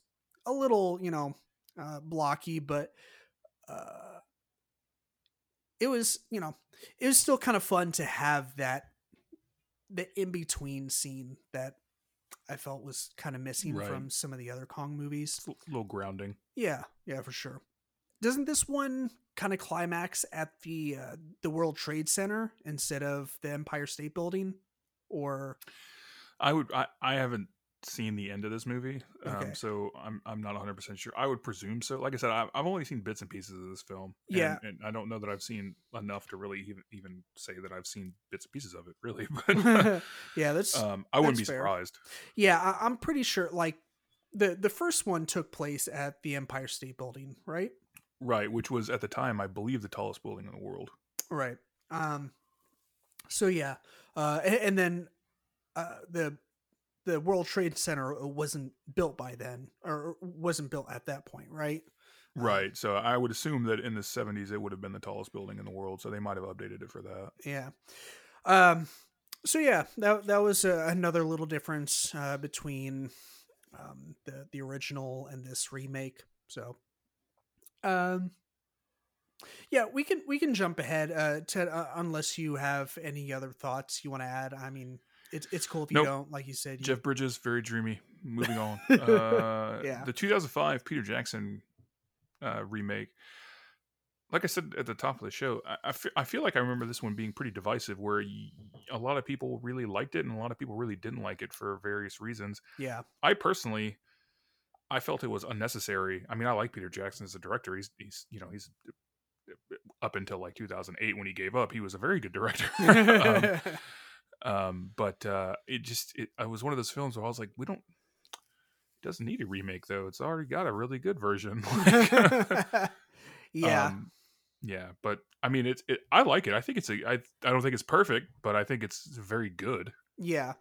a little, you know, uh, blocky, but uh, it was, you know, it was still kind of fun to have that the in between scene that I felt was kind of missing Right. from some of the other Kong movies. It's a little grounding. Yeah, yeah, for sure. Doesn't this one kind of climax at the uh, the World Trade Center instead of the Empire State Building? Or I would. I, I haven't seen the end of this movie, Okay. um, so I'm I'm not 100 percent sure. I would presume so. Like I said, I've, I've only seen bits and pieces of this film. Yeah. and, I don't know that I've seen enough to really even even say that I've seen bits and pieces of it. Really, but yeah, that's um, I wouldn't be fair. surprised. Yeah, I, I'm pretty sure. Like the the first one took place at the Empire State Building, right? Right, which was at the time, I believe, the tallest building in the world. Right. Um. So yeah, uh, a- and, then uh, the the World Trade Center wasn't built by then, or wasn't built at that point, right? Um, Right. So I would assume that in the 70s, it would have been the tallest building in the world. So they might have updated it for that. Yeah. Um. So yeah, that that was uh, another little difference uh, between um, the the original and this remake. So, um, yeah, we can we can jump ahead, uh, Ted, uh, unless you have any other thoughts you want to add. I mean, it's it's cool if you Nope. don't, like you said. You, Jeff Bridges, very dreamy. Moving on. Uh, Yeah. The 2005 Peter Jackson uh, remake. Like I said at the top of the show, I, I, fe- I feel like I remember this one being pretty divisive, where y- a lot of people really liked it and a lot of people really didn't like it for various reasons. yeah, I personally, I felt it was unnecessary. I mean, I like Peter Jackson as a director. He's he's you know he's up until like 2008 when he gave up, he was a very good director. um, um, but uh, it just it, it was one of those films where I was like, we don't. It doesn't need a remake though. It's already got a really good version. yeah. Um, yeah, but I mean, it's it, I like it. I think it's a. I I don't think it's perfect, but I think it's very good. Yeah.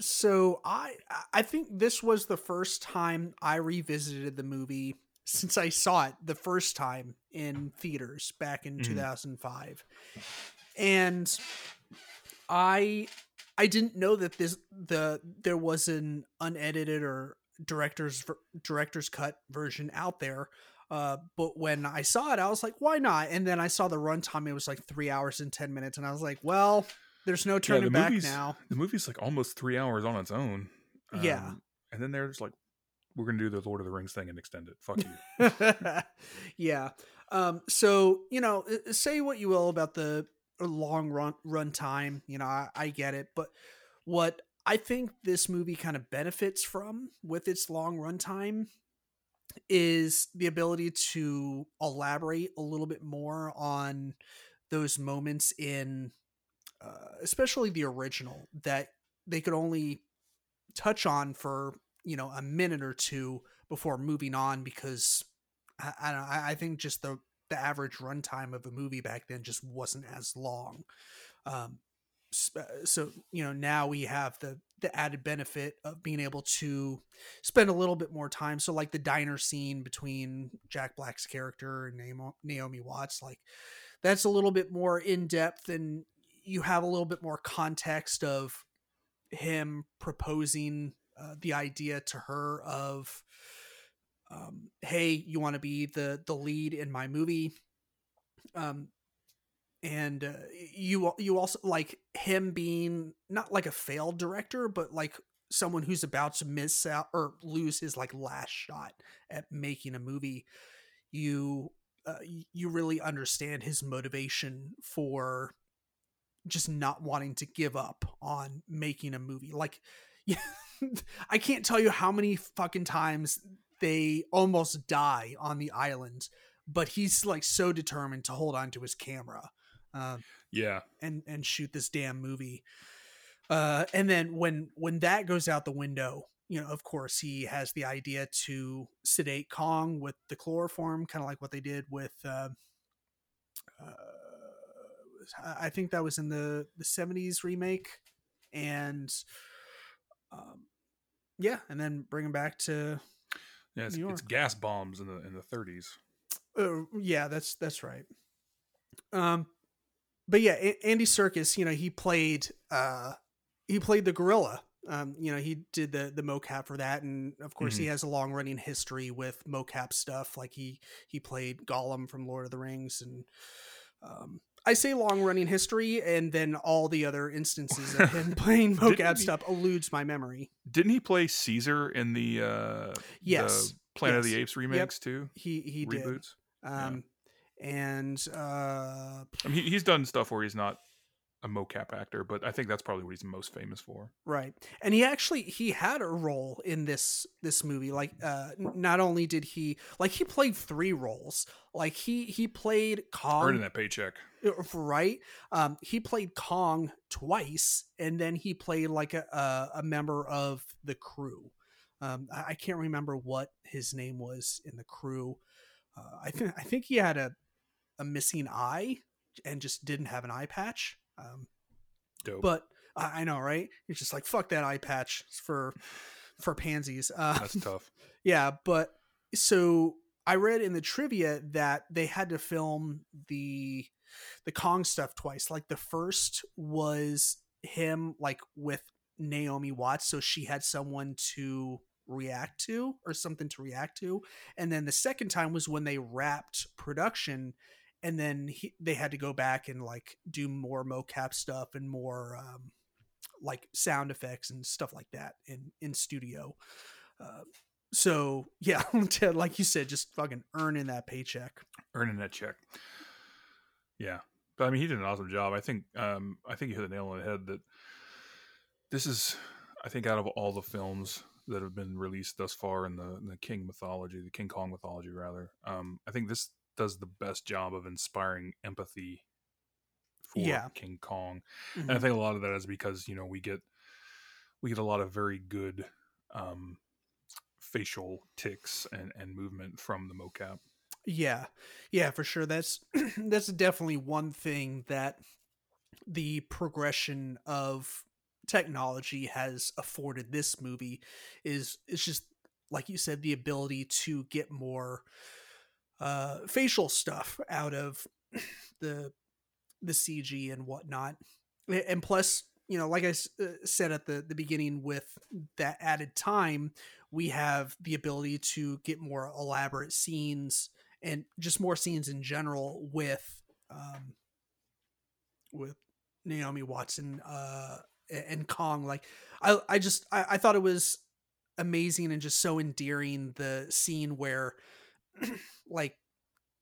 So I I think this was the first time I revisited the movie since I saw it the first time in theaters back in Mhm. 2005. And I I didn't know that this the there was an unedited or director's director's cut version out there. Uh, but when I saw it, I was like, "Why not?" And then I saw the runtime; it was like three hours and ten minutes, and I was like, "Well, there's no turning back now." The movie's like almost three hours on its own. Yeah. Um, and then they're just like, we're gonna do the Lord of the Rings thing and extend it. Fuck you. yeah. Um, so you know, uh, say what you will about the long run run time. You know, I, I get it, but what I think this movie kind of benefits from with its long run time is the ability to elaborate a little bit more on those moments in uh, especially the original that they could only touch on for you know a minute or two before moving on because I, I don't know I, I think just the the average runtime of a movie back then just wasn't as long. Um so you know now we have the the added benefit of being able to spend a little bit more time. So like the diner scene between jack black's character and Naomi, watts like that's a little bit more in depth and you have a little bit more context of him proposing uh, the idea to her of um, hey you want to be the the lead in my movie? Um and uh, you you also like him being not like a failed director but like someone who's about to miss out or lose his like last shot at making a movie you uh, you really understand his motivation for just not wanting to give up on making a movie. Like I can't tell you how many fucking times they almost die on the island, but he's like so determined to hold on to his camera uh, yeah. and and shoot this damn movie. Uh, and then when when that goes out the window, you know, of course, he has the idea to sedate Kong with the chloroform, kind of like what they did with. Uh, uh, I think that was in the the '70s remake, and um, yeah, and then bring him back to. Yeah, it's, it's gas bombs in the in the 30s. Uh, yeah, that's that's right. Um, but yeah, a- Andy Serkis, you know, he played uh he played the gorilla. Um, you know, he did the the mocap for that, and of course, mm-hmm. he has a long running history with mocap stuff. Like he he played Gollum from Lord of the Rings, and um, I say long running history, and then all the other instances of him playing mocap stuff eludes my memory. Didn't he play Caesar in the uh, yes the Planet yes. of the Apes remakes yep. too? He he reboots. did. Um, yeah. and uh, I mean, he, he's done stuff where he's not a mocap actor, but I think that's probably what he's most famous for. Right. And he actually he had a role in this this movie. Like uh not only did he like he played three roles. Like he he played Kong earning that paycheck. Uh, right? Um he played Kong twice and then he played like a a, a member of the crew. Um I, I, can't remember what his name was in the crew. Uh, I think I think he had a a missing eye and just didn't have an eye patch. Um, Dope. But I, I know, right? It's just like fuck that eye patch for for pansies. Uh, That's tough. Yeah, but so I read in the trivia that they had to film the the Kong stuff twice. Like the first was him like with Naomi Watts, so she had someone to react to or something to react to. And then the second time was when they wrapped production and then he, they had to go back and like do more mocap stuff and more um, like sound effects and stuff like that in in studio. Uh, so yeah, like you said, just fucking earning that paycheck, earning that check. Yeah, but I mean, he did an awesome job. I think um, I think you hit the nail on the head that this is, I think, out of all the films that have been released thus far in the in the King mythology, the King Kong mythology, rather. Um, I think this does the best job of inspiring empathy for yeah. King Kong. Mm-hmm. And I mm-hmm. think a lot of that is because, you know, we get we get a lot of very good um facial ticks and, and movement from the mocap. Yeah. Yeah, for sure. That's that's definitely one thing that the progression of technology has afforded this movie is it's just like you said the ability to get more uh, facial stuff out of the the CG and whatnot, and plus, you know, like I uh, said at the the beginning, with that added time, we have the ability to get more elaborate scenes and just more scenes in general with um, with Naomi Watson uh, and Kong. Like, I I just I, I thought it was amazing and just so endearing the scene where like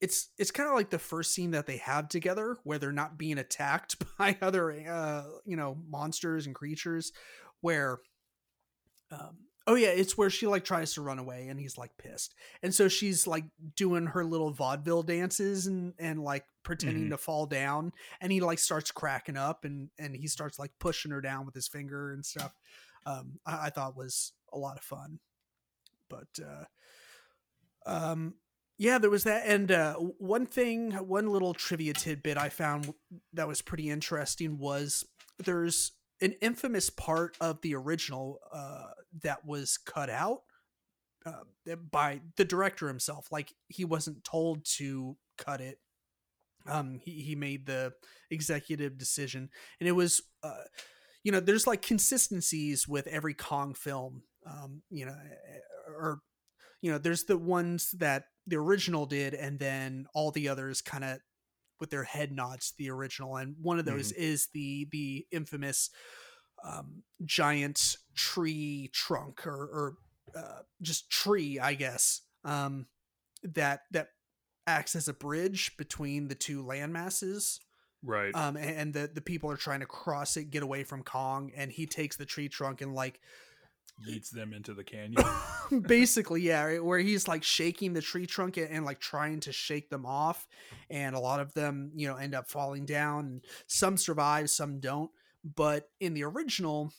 it's it's kind of like the first scene that they have together where they're not being attacked by other uh you know monsters and creatures where um oh yeah it's where she like tries to run away and he's like pissed. And so she's like doing her little vaudeville dances and and like pretending mm-hmm. to fall down and he like starts cracking up and and he starts like pushing her down with his finger and stuff. Um i, I thought was a lot of fun. But uh um yeah, there was that. And uh, one thing, one little trivia tidbit I found that was pretty interesting was there's an infamous part of the original uh, that was cut out uh, by the director himself. Like he wasn't told to cut it. Um, he he made the executive decision, and it was, uh, you know, there's like consistencies with every Kong film. Um, you know, eh, or you know, there's the ones that the original did, and then all the others kind of with their head nods to the original. And one of those mm-hmm. is the the infamous um, giant tree trunk or, or uh, just tree, I guess, um, that that acts as a bridge between the two land masses. Right. Um, and, and the the people are trying to cross it, get away from Kong, and he takes the tree trunk and like yeets them into the canyon. Basically, yeah, right, where he's like shaking the tree trunk and, and, like trying to shake them off, and a lot of them, you know, end up falling down. Some survive, some don't. but in the original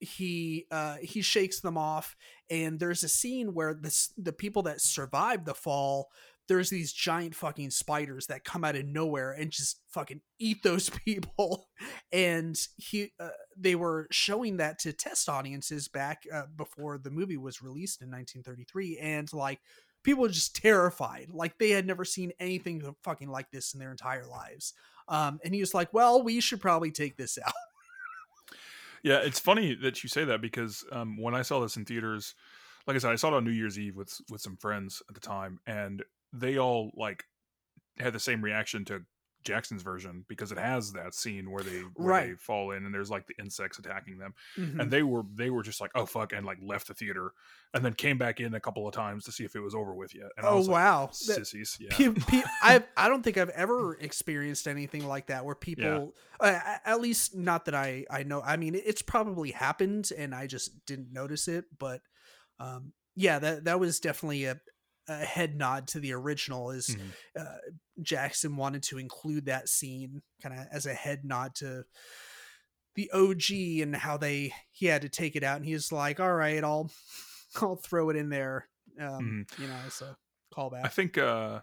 he uh he shakes them off and there's a scene where the the people that survive the fall there's these giant fucking spiders that come out of nowhere and just fucking eat those people. And he uh, they were showing that to test audiences back uh, before the movie was released in 1933 and like people were just terrified. Like they had never seen anything fucking like this in their entire lives. Um, and he was like well we should probably take this out. Yeah it's funny that you say that because um, when i saw this in theaters like I said, I saw it on New Year's Eve with with some friends at the time, and they all like had the same reaction to Jackson's version because it has that scene where they where Right. they fall in and there's like the insects attacking them Mhm. and they were they were just like oh fuck and like left the theater and then came back in a couple of times to see if it was over with yet and I oh was like, wow That- sissies yeah I I don't think I've ever experienced anything like that where people, uh, at least not that I I know. I mean, it's probably happened and I just didn't notice it. But um, yeah, that that was definitely a, a head nod to the original. Is Mhm. uh, Jackson wanted to include that scene kind of as a head nod to the OG and how they he had to take it out, and he's like, "All right, I'll I'll throw it in there." Um, You know, as a callback. I think uh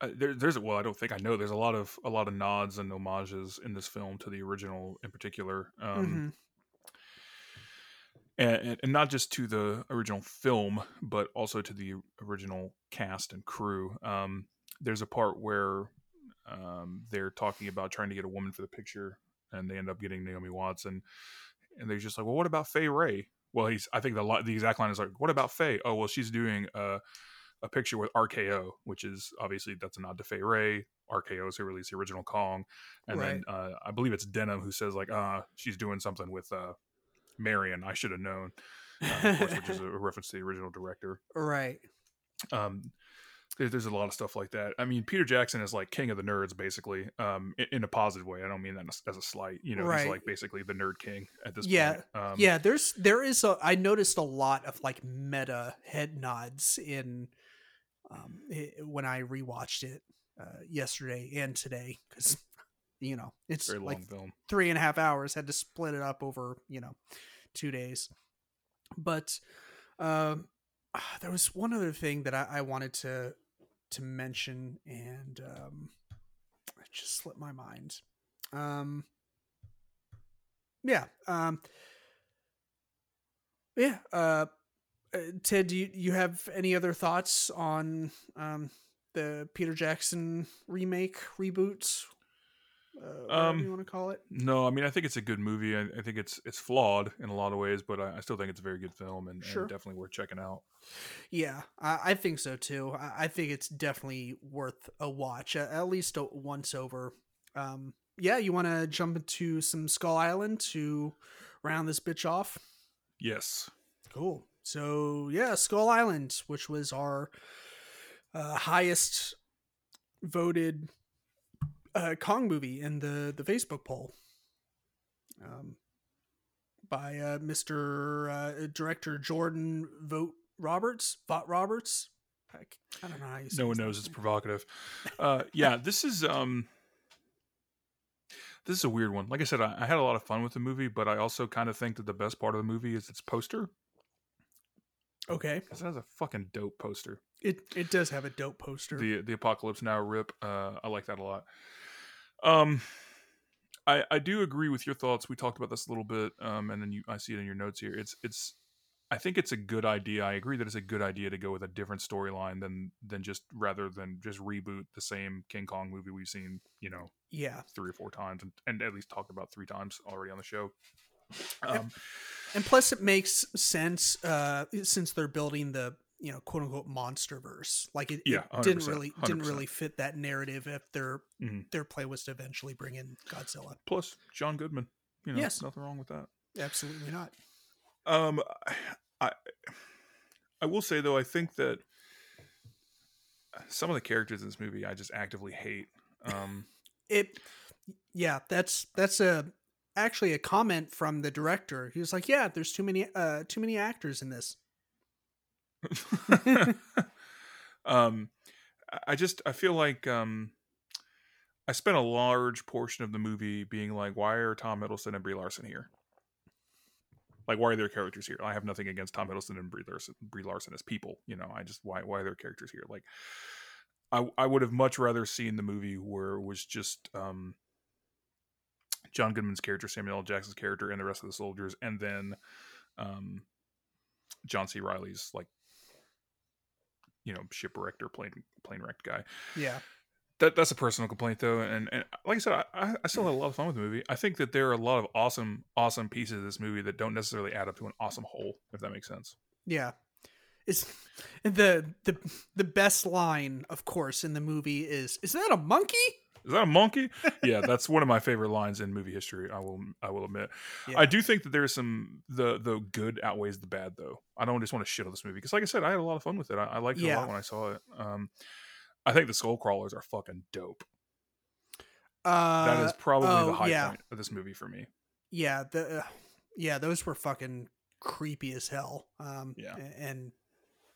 uh, there, there's well, I don't think I know. There's a lot of a lot of nods and homages in this film to the original, in particular. Um, Mhm. And, and- not just to the original film, but also to the original cast and crew. Um, there's a part where um, they're talking about trying to get a woman for the picture, and they end up getting Naomi Watts, and and they're just like, well, what about Fay Wray? Well, he's I think the the exact line is like, what about Fay? Oh, well, she's doing a a picture with RKO, which is obviously that's a nod to Fay Wray. RKO is who released the original Kong, and then uh, I believe it's Denham who says like, uh, she's doing something with uh, Merian. I should have known, uh, course, which is a reference to the original director. right. Um, there, there's a lot of stuff like that. I mean, Peter Jackson is like king of the nerds, basically, um, in, in a positive way. I don't mean that as, as a slight. You know, Right. he's like basically the nerd king at this Yeah, point. Um, yeah, there's there is a I noticed a lot of like meta head nods in um i when I rewatched it uh, yesterday and today because you know it's very like film. three and a half hours had to split it up over you know two days. But um ah, there was one other thing that I, I wanted to to mention and um it just slipped my mind. Um yeah um yeah uh uh, ted do you, you have any other thoughts on um the peter jackson remake reboot uh, Um, you want to call it No, I mean I think it's a good movie. I, I think it's it's flawed in a lot of ways, but I, I still think it's a very good film and, and definitely worth checking out. Yeah, I, I think so too. I, I think it's definitely worth a watch, at, at least a once over. Um, yeah, you want to jump into some Skull Island to round this bitch off? Yes. Cool. So yeah, Skull Island, which was our uh, highest voted uh, Kong movie in the the Facebook poll, um, by uh, Mr. Uh, Director Jordan Vogt Roberts. Vought Roberts. I, don't know how you. No one knows it's provocative. Uh, yeah, this is um, this is a weird one. Like I said, I, I had a lot of fun with the movie, but I also kind of think that the best part of the movie is its poster Okay, because it has a fucking dope poster. it it does have a dope poster. the the apocalypse now rip uh i like that a lot um i i do agree with your thoughts. We talked about this a little bit um and then you i see it in your notes here. It's it's i think it's a good idea. I agree that it's a good idea to go with a different storyline than than just rather than just reboot the same king kong movie we've seen you know yeah, three or four times and, and at least talked about three times already on the show. Um and plus it makes sense uh since they're building the you know quote unquote monster verse like it, Yeah, it didn't 100%, really didn't really fit that narrative if their Mhm. their play was to eventually bring in godzilla plus john goodman you know Yes. nothing wrong with that absolutely not Um, I I will say though, I think that some of the characters in this movie I just actively hate. Um, it yeah that's that's a actually a comment from the director he was like yeah there's too many uh too many actors in this um, I- just I feel like um, I spent a large portion of the movie being like, why are Tom Hiddleston and Brie Larson here? Like, why are their characters here? I have nothing against Tom Hiddleston and Brie Larson, Brie Larson as people. You know, I just why why are their characters here? Like, I I would have much rather seen the movie where it was just um, John Goodman's character, Samuel L. Jackson's character, and the rest of the soldiers, and then um, John C. Reilly's like you know shipwrecked or plane plane wrecked guy. Yeah. That that's a personal complaint though, and, and like I said, I, I still had a lot of fun with the movie. I think that there are a lot of awesome awesome pieces of this movie that don't necessarily add up to an awesome whole, if that makes sense. Yeah. It's the the the best line, of course, in the movie is is that a monkey? Is that a monkey? yeah, that's one of my favorite lines in movie history. I will I will admit. Yeah. I do think that there's some the the good outweighs the bad though. I don't just want to shit on this movie because, like I said, I had a lot of fun with it. I, I liked it a lot when I saw it. Um, I think the skull crawlers are fucking dope. Uh, That is probably oh, the high yeah. point of this movie for me. yeah the uh, yeah those were fucking creepy as hell um Yeah. and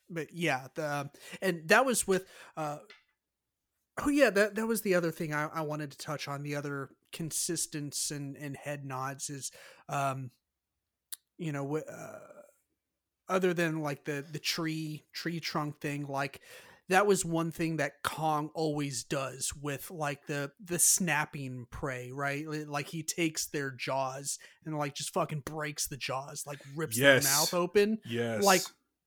but yeah the and that was with uh oh yeah that that was the other thing i, I wanted to touch on the other consistence and and head nods is um you know uh, other than like the the tree tree trunk thing like that was one thing that Kong always does with like the the snapping prey, right? Like he takes their jaws and like just fucking breaks the jaws, like rips Yes. their mouth open. Yes, Like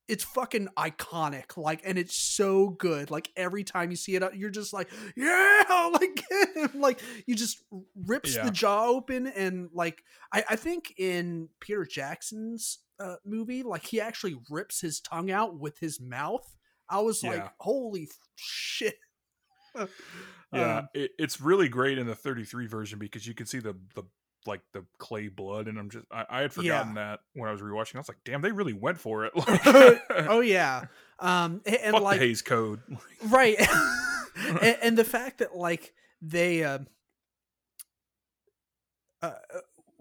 it's fucking iconic, like, and it's so good. Like every time you see it, you're just like, yeah, like, like you just rips Yeah. the jaw open, and like I, I think in Peter Jackson's uh, movie, like he actually rips his tongue out with his mouth. I was like, holy shit. yeah, Um, it, it's really great in the 33 version because you can see the the like the clay blood, and I'm just I, I had forgotten that when I was rewatching. I was like, damn, they really went for it. Oh yeah. Um, and, like Hays Code. right and, and the fact that like they uh, uh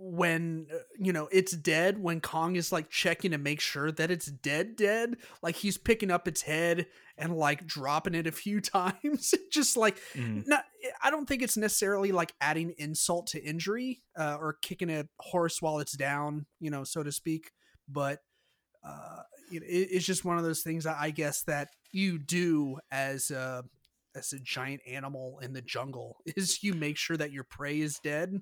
when uh, you know it's dead when kong is like checking to make sure that it's dead dead like he's picking up its head and like dropping it a few times just like Mhm. not i don't think it's necessarily like adding insult to injury uh, or kicking a horse while it's down you know so to speak but uh it, it's just one of those things i I guess that you do as a as a giant animal in the jungle is you make sure that your prey is dead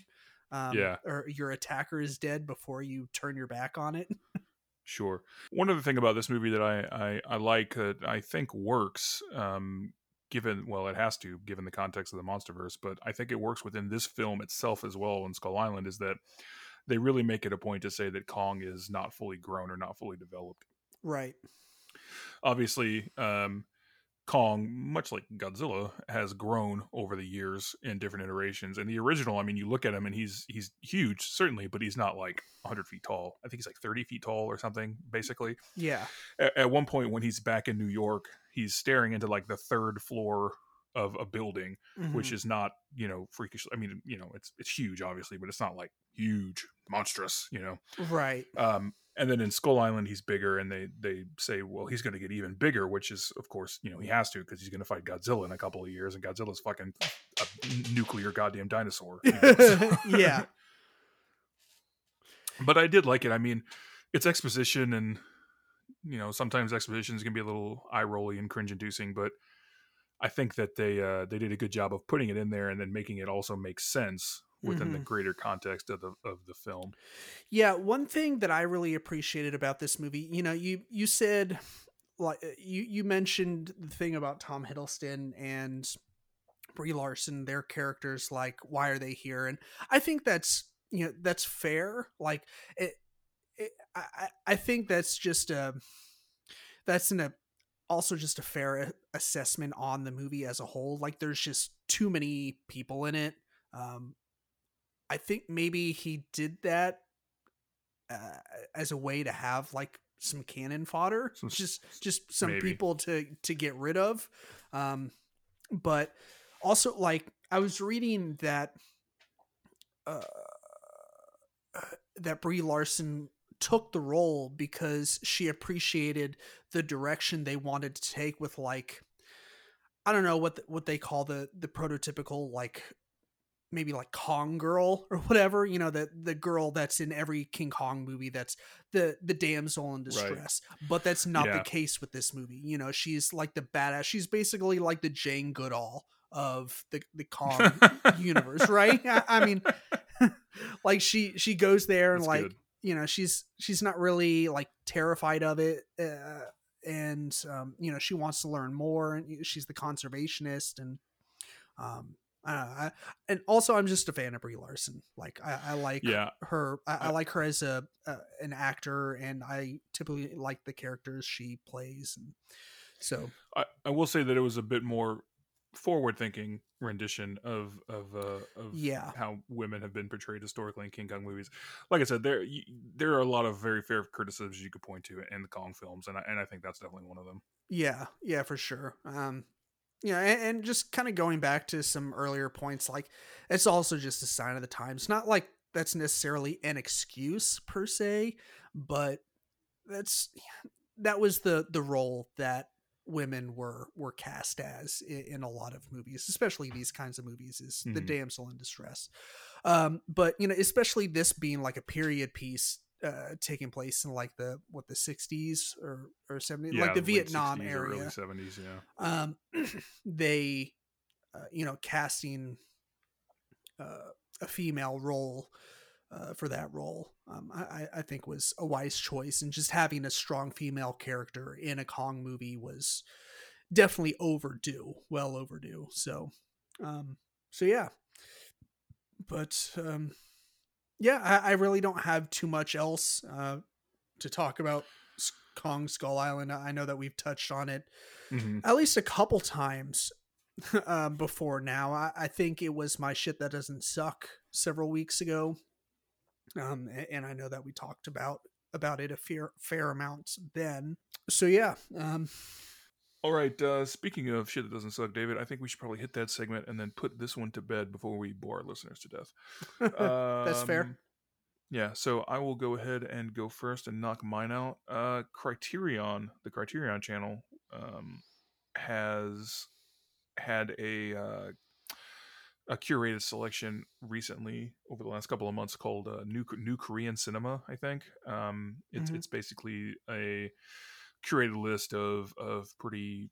um, Yeah. or your attacker is dead before you turn your back on it Sure. One other thing about this movie that I I, I like that I think works, um, given well, it has to given the context of the MonsterVerse, but I think it works within this film itself as well. In Skull Island, is that they really make it a point to say that Kong is not fully grown or not fully developed. right Obviously, um, Kong, much like Godzilla, has grown over the years in different iterations. And the original, I mean, you look at him and he's he's huge, certainly, but he's not like 100 feet tall. I think he's like 30 feet tall or something, basically yeah at, at one point when he's back in New York, he's staring into like the third floor of a building, which Mhm. is not, you know, freakish. I mean, you know, it's it's huge, obviously, but it's not like huge, monstrous, you know. right Um, and then in Skull Island, he's bigger, and they they say, well, he's going to get even bigger, which is, of course, you know, he has to because he's going to fight Godzilla in a couple of years, and Godzilla's fucking a nuclear goddamn dinosaur. you know, so- yeah but I did like it. I mean, it's exposition, and you know, sometimes expositions can be a little eye rolly and cringe inducing, but I think that they uh, they did a good job of putting it in there and then making it also make sense within the Mhm. greater context of the of the film. Yeah, one thing that I really appreciated about this movie, you know, you you said like uh, you you mentioned the thing about Tom Hiddleston and Brie Larson, their characters, like why are they here? And I think that's you know that's fair. Like it, it I I- I think that's just a that's an a also just a fair assessment on the movie as a whole. Like there's just too many people in it. Um, I think maybe he did that uh, as a way to have like some cannon fodder, Some just just some maybe. people to to get rid of. Um, but also, like I was reading that uh, that Brie Larson took the role because she appreciated the direction they wanted to take with like I don't know what the, what they call the the prototypical like maybe like Kong Girl or whatever, you know, the the girl that's in every King Kong movie that's the the damsel in distress. Right. But that's not yeah. the case with this movie. You know, she's like the badass. She's basically like the Jane Goodall of the the Kong universe, right? I, I mean like she she goes there and that's like good. you know, she's she's not really like terrified of it. Uh, and um, you know, she wants to learn more and she's the conservationist and um I, I, and also I'm just a fan of Brie Larson. Like I, I like yeah. her. I, I, like her as a, a, an actor, and I typically like the characters she plays. And so I, I will say that it was a bit more forward thinking rendition of of uh, of yeah how women have been portrayed historically in King Kong movies. Like I said, there there are a lot of very fair criticisms you could point to in the Kong films, and I, and I think that's definitely one of them. Yeah, yeah, for sure. Um, yeah, and, and just kind of going back to some earlier points, like it's also just a sign of the times. Not like that's necessarily an excuse per se, but that's that was the the role that women were were cast as in, in, a lot of movies especially these kinds of movies is mm-hmm. the damsel in distress um but you know especially this being like a period piece uh, taking place in like the what the 60s or or 70s yeah, like the Vietnam area early 70s yeah. Um they uh, you know casting uh, a female role uh, for that role um, I, I think was a wise choice and just having a strong female character in a Kong movie was definitely overdue well overdue so um so yeah. But um yeah, I, I, really don't have too much else uh, to talk about Kong Skull Island. I know that we've touched on it mm-hmm. at least a couple times uh, before now. I, I, think it was my shit that doesn't suck several weeks ago, um, and I know that we talked about about it a fair fair amount then. So yeah. Um, all right. Uh, speaking of shit that doesn't suck, David, I think we should probably hit that segment and then put this one to bed before we bore our listeners to death. That's um, fair. Yeah. So I will go ahead and go first and knock mine out. Uh, Criterion, the Criterion channel, um, has had a uh, a curated selection recently over the last couple of months called uh, New New Korean Cinema. I think um, it's mm-hmm. it's basically a curated list of of pretty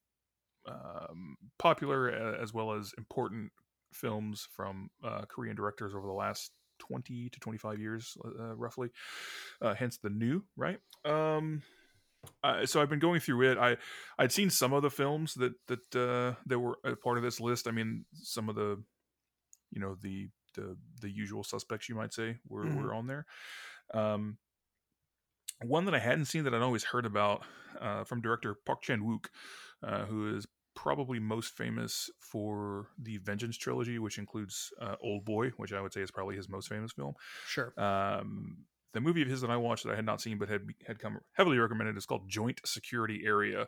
um, popular as well as important films from uh, Korean directors over the last 20 to 25 years, uh, roughly. Uh, hence the new, right? Um, uh, so I've been going through it. I I'd seen some of the films that that uh, that were a part of this list. I mean, some of the, you know, the the the usual suspects you might say were mm-hmm. were on there. Um, one that I hadn't seen that I'd always heard about uh, from director Park Chan Wook, uh, who is probably most famous for the Vengeance trilogy, which includes uh, Old Boy, which I would say is probably his most famous film. Sure. Um, the movie of his that I watched that I had not seen but had had come heavily recommended is called Joint Security Area.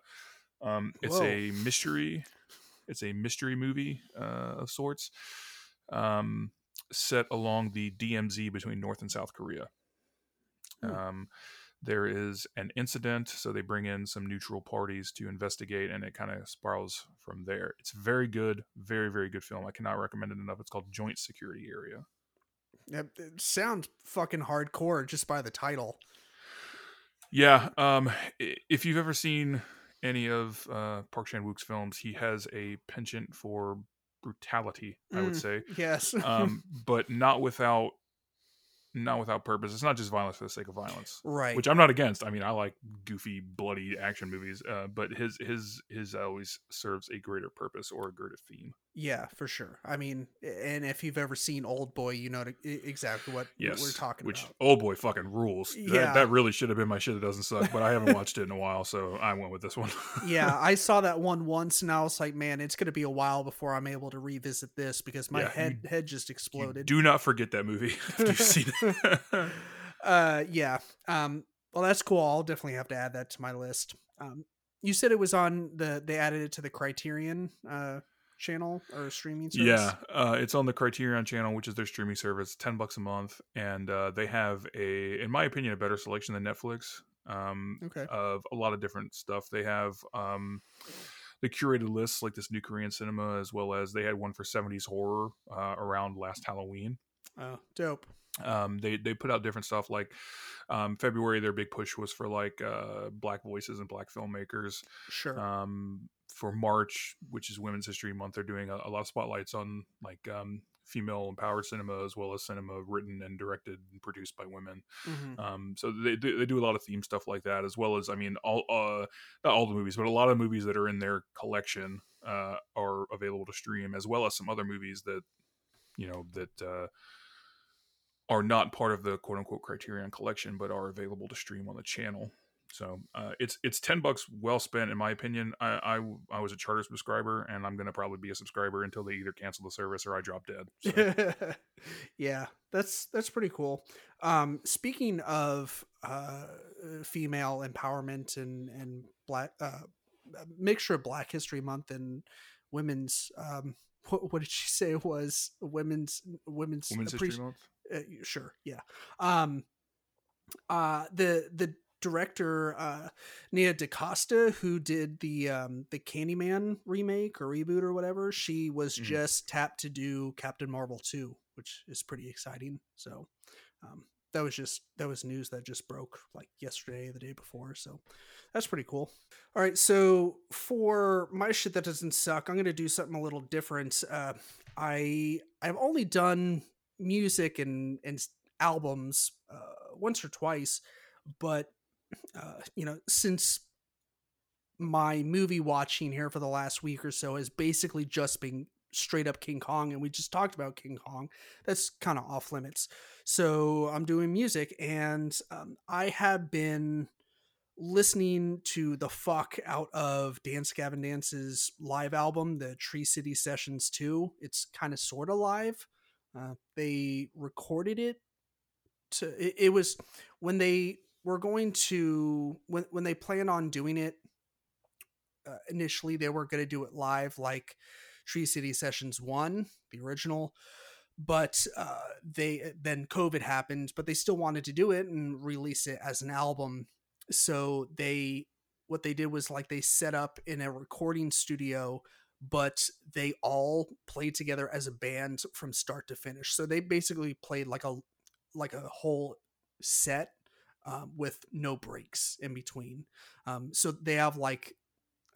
Um, it's Whoa. a mystery. It's a mystery movie uh, of sorts, um, set along the DMZ between North and South Korea. Hmm. There is an incident so they bring in some neutral parties to investigate and it kind of spirals from there. It's very good very very good film. I cannot recommend it enough. It's called joint security area. It sounds fucking hardcore just by the title. Yeah um if you've ever seen any of uh park chan-wook's films he has a penchant for brutality i would mm, say. yes. Um but not without not without purpose. It's not just violence for the sake of violence, right? Which I'm not against. I mean, I like goofy, bloody action movies, uh, but his his his always serves a greater purpose or a greater theme. Yeah, for sure. I mean, and if you've ever seen Old Boy, you know exactly what yes, we're talking which, about. Which Old Boy fucking rules. Yeah, that, that really should have been my shit. It doesn't suck, but I haven't watched it in a while, so I went with this one. yeah, I saw that one once, and I was like, man, it's gonna be a while before I'm able to revisit this because my yeah, head you, head just exploded. do not forget that movie you've seen it. uh, yeah. Um, well, that's cool. I'll definitely have to add that to my list. Um, you said it was on the they added it to the Criterion uh channel or streaming service? Yeah, uh, it's on the Criterion channel, which is their streaming service. Ten bucks a month, and uh, they have a, in my opinion, a better selection than Netflix. Um, okay. Of a lot of different stuff. They have um, the curated lists like this new Korean cinema, as well as they had one for 70s horror uh, around last Halloween. Oh, dope. Um, they they put out different stuff like um, February. Their big push was for like uh, black voices and black filmmakers. Sure. Um, for March, which is Women's History Month, they're doing a, a lot of spotlights on like um, female empowered cinema as well as cinema written and directed and produced by women. Mhm. Um, so they do, they do a lot of theme stuff like that, as well as I mean, all uh, not all the movies, but a lot of movies that are in their collection uh, are available to stream, as well as some other movies that you know that uh, are not part of the quote unquote Criterion collection, but are available to stream on the channel. So uh, it's it's ten bucks well spent in my opinion. I, I I was a charter subscriber, and I'm gonna probably be a subscriber until they either cancel the service or I drop dead. So. yeah, that's that's pretty cool. Um, speaking of uh, female empowerment and and black uh, mixture of Black History Month and women's um, what, what did she say it was women's women's Women's appreci- History Month. Uh, sure yeah. Um uh the the director uh nia dacosta who did the um the candyman remake or reboot or whatever she was Mhm. just tapped to do captain marvel 2 which is pretty exciting. So um that was just that was news that just broke like yesterday the day before so that's pretty cool. All right so for my shit that doesn't suck i'm gonna do something a little different. Uh i i've only done music and and albums uh, once or twice, but uh, you know, since my movie watching here for the last week or so has basically just been straight up King Kong, and we just talked about King Kong. That's kind of off limits. So I'm doing music, and um, I have been listening to the fuck out of Dance Gavin Dance's live album, the Tree City Sessions 2. It's kind of sort of live. Uh, they recorded it to it, it was when they were going to when when they planned on doing it uh, initially they were going to do it live like Tree City Sessions 1, the original, but uh, they then COVID happened, but they still wanted to do it and release it as an album. So they what they did was like they set up in a recording studio but they all played together as a band from start to finish. So they basically played like a like a whole set um, with no breaks in between. Um, so they have like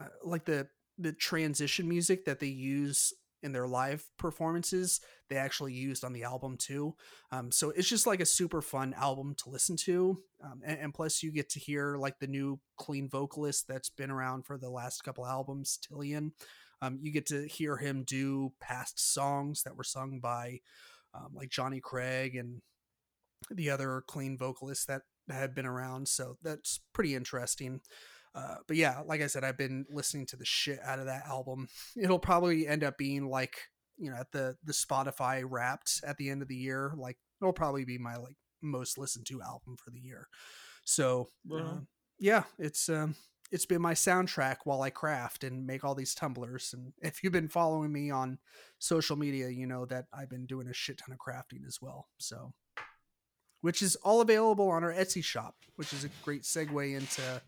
uh, like the the transition music that they use in their live performances they actually used on the album too um, so it's just like a super fun album to listen to um, and, and plus you get to hear like the new clean vocalist that's been around for the last couple albums Tilian um, you get to hear him do past songs that were sung by um, like Jonny Craig and the other clean vocalists that have been around so that's pretty interesting uh, but yeah, like I said, I've been listening to the shit out of that album. It'll probably end up being like you know at the the Spotify Wrapped at the end of the year. Like it'll probably be my like most listened to album for the year. So uh, yeah, it's um it's been my soundtrack while I craft and make all these tumblers. And if you've been following me on social media, you know that I've been doing a shit ton of crafting as well. So which is all available on our Etsy shop, which is a great segue into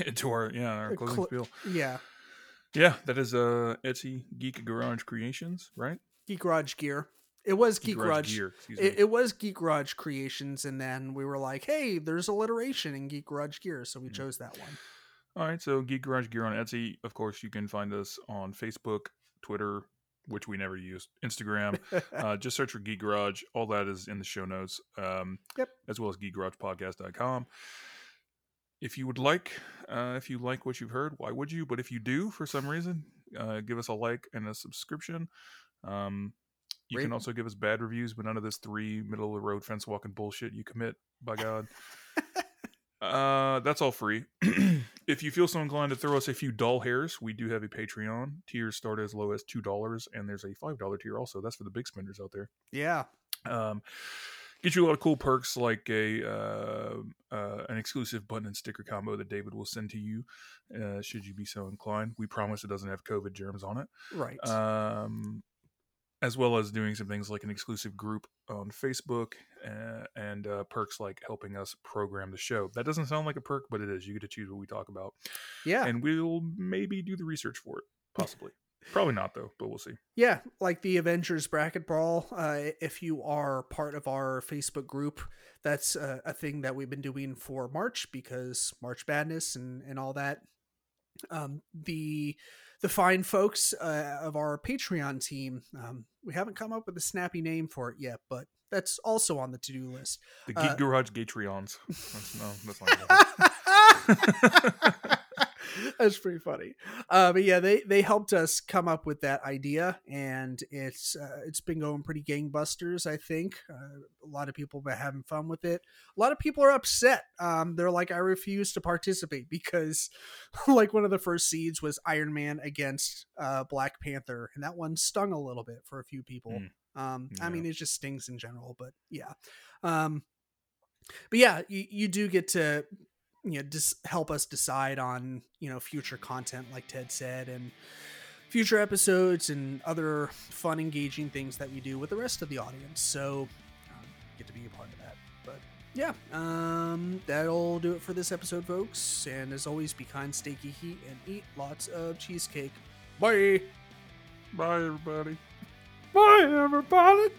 into our yeah our closing cl- spiel. yeah Yeah, that is uh Etsy Geek Garage Creations, right? Geek Garage Gear. It was Geek, Garage. Gear. It, it was Geek Garage Creations, and then we were like, "Hey, there's alliteration in Geek Garage Gear," so we Mm. chose that one. All right, so Geek Garage Gear on Etsy. Of course, you can find us on Facebook, Twitter, which we never use, Instagram. uh, just search for Geek Garage. All that is in the show notes, um, Yep. as well as geekgaragepodcast.com. If you would like, uh, if you like what you've heard, why would you? But if you do, for some reason, uh, give us a like and a subscription. Um, you can also give us bad reviews, but none of this three middle of the road fence walking bullshit you commit. By God. Uh, that's all free. if you feel so inclined to throw us a few doll hairs, we do have a Patreon. Tiers start as low as two dollars, and there's a five dollar tier also. That's for the big spenders out there. yeah, Um, get you a lot of cool perks like a uh, uh, an exclusive button and sticker combo that David will send to you, uh, should you be so inclined. We promise it doesn't have COVID germs on it right. um, as well as doing some things like an exclusive group on Facebook uh, and uh, perks like helping us program the show. That doesn't sound like a perk, but it is. You get to choose what we talk about, yeah, and we'll maybe do the research for it. Possibly. Probably not though, but we'll see. Yeah, like the Avengers bracket brawl. Uh, if you are part of our Facebook group, that's a, a thing that we've been doing for March because March Madness and and all that. Um, the the fine folks uh, of our Patreon team. Um, we haven't come up with a snappy name for it yet, but that's also on the to do list. The Geek uh, Garage Gatreons. That's, no, that's not. That's pretty funny. Uh, but yeah, they they helped us come up with that idea, and it's uh, it's been going pretty gangbusters. I think uh, a lot of people have been having fun with it. A lot of people are upset. Um, they're like, I refuse to participate because, like, one of the first seeds was Iron Man against uh, Black Panther, and that one stung a little bit for a few people. Mm. Um, yeah. I mean, it just stings in general, but yeah. Um, but yeah, you, you do get to you know just help us decide on you know future content like ted said and future episodes and other fun engaging things that we do with the rest of the audience. So um, get to be a part of that. But yeah um that'll do it for this episode folks. And as always be kind stay geeky and eat lots of cheesecake. Bye. Bye everybody. Bye everybody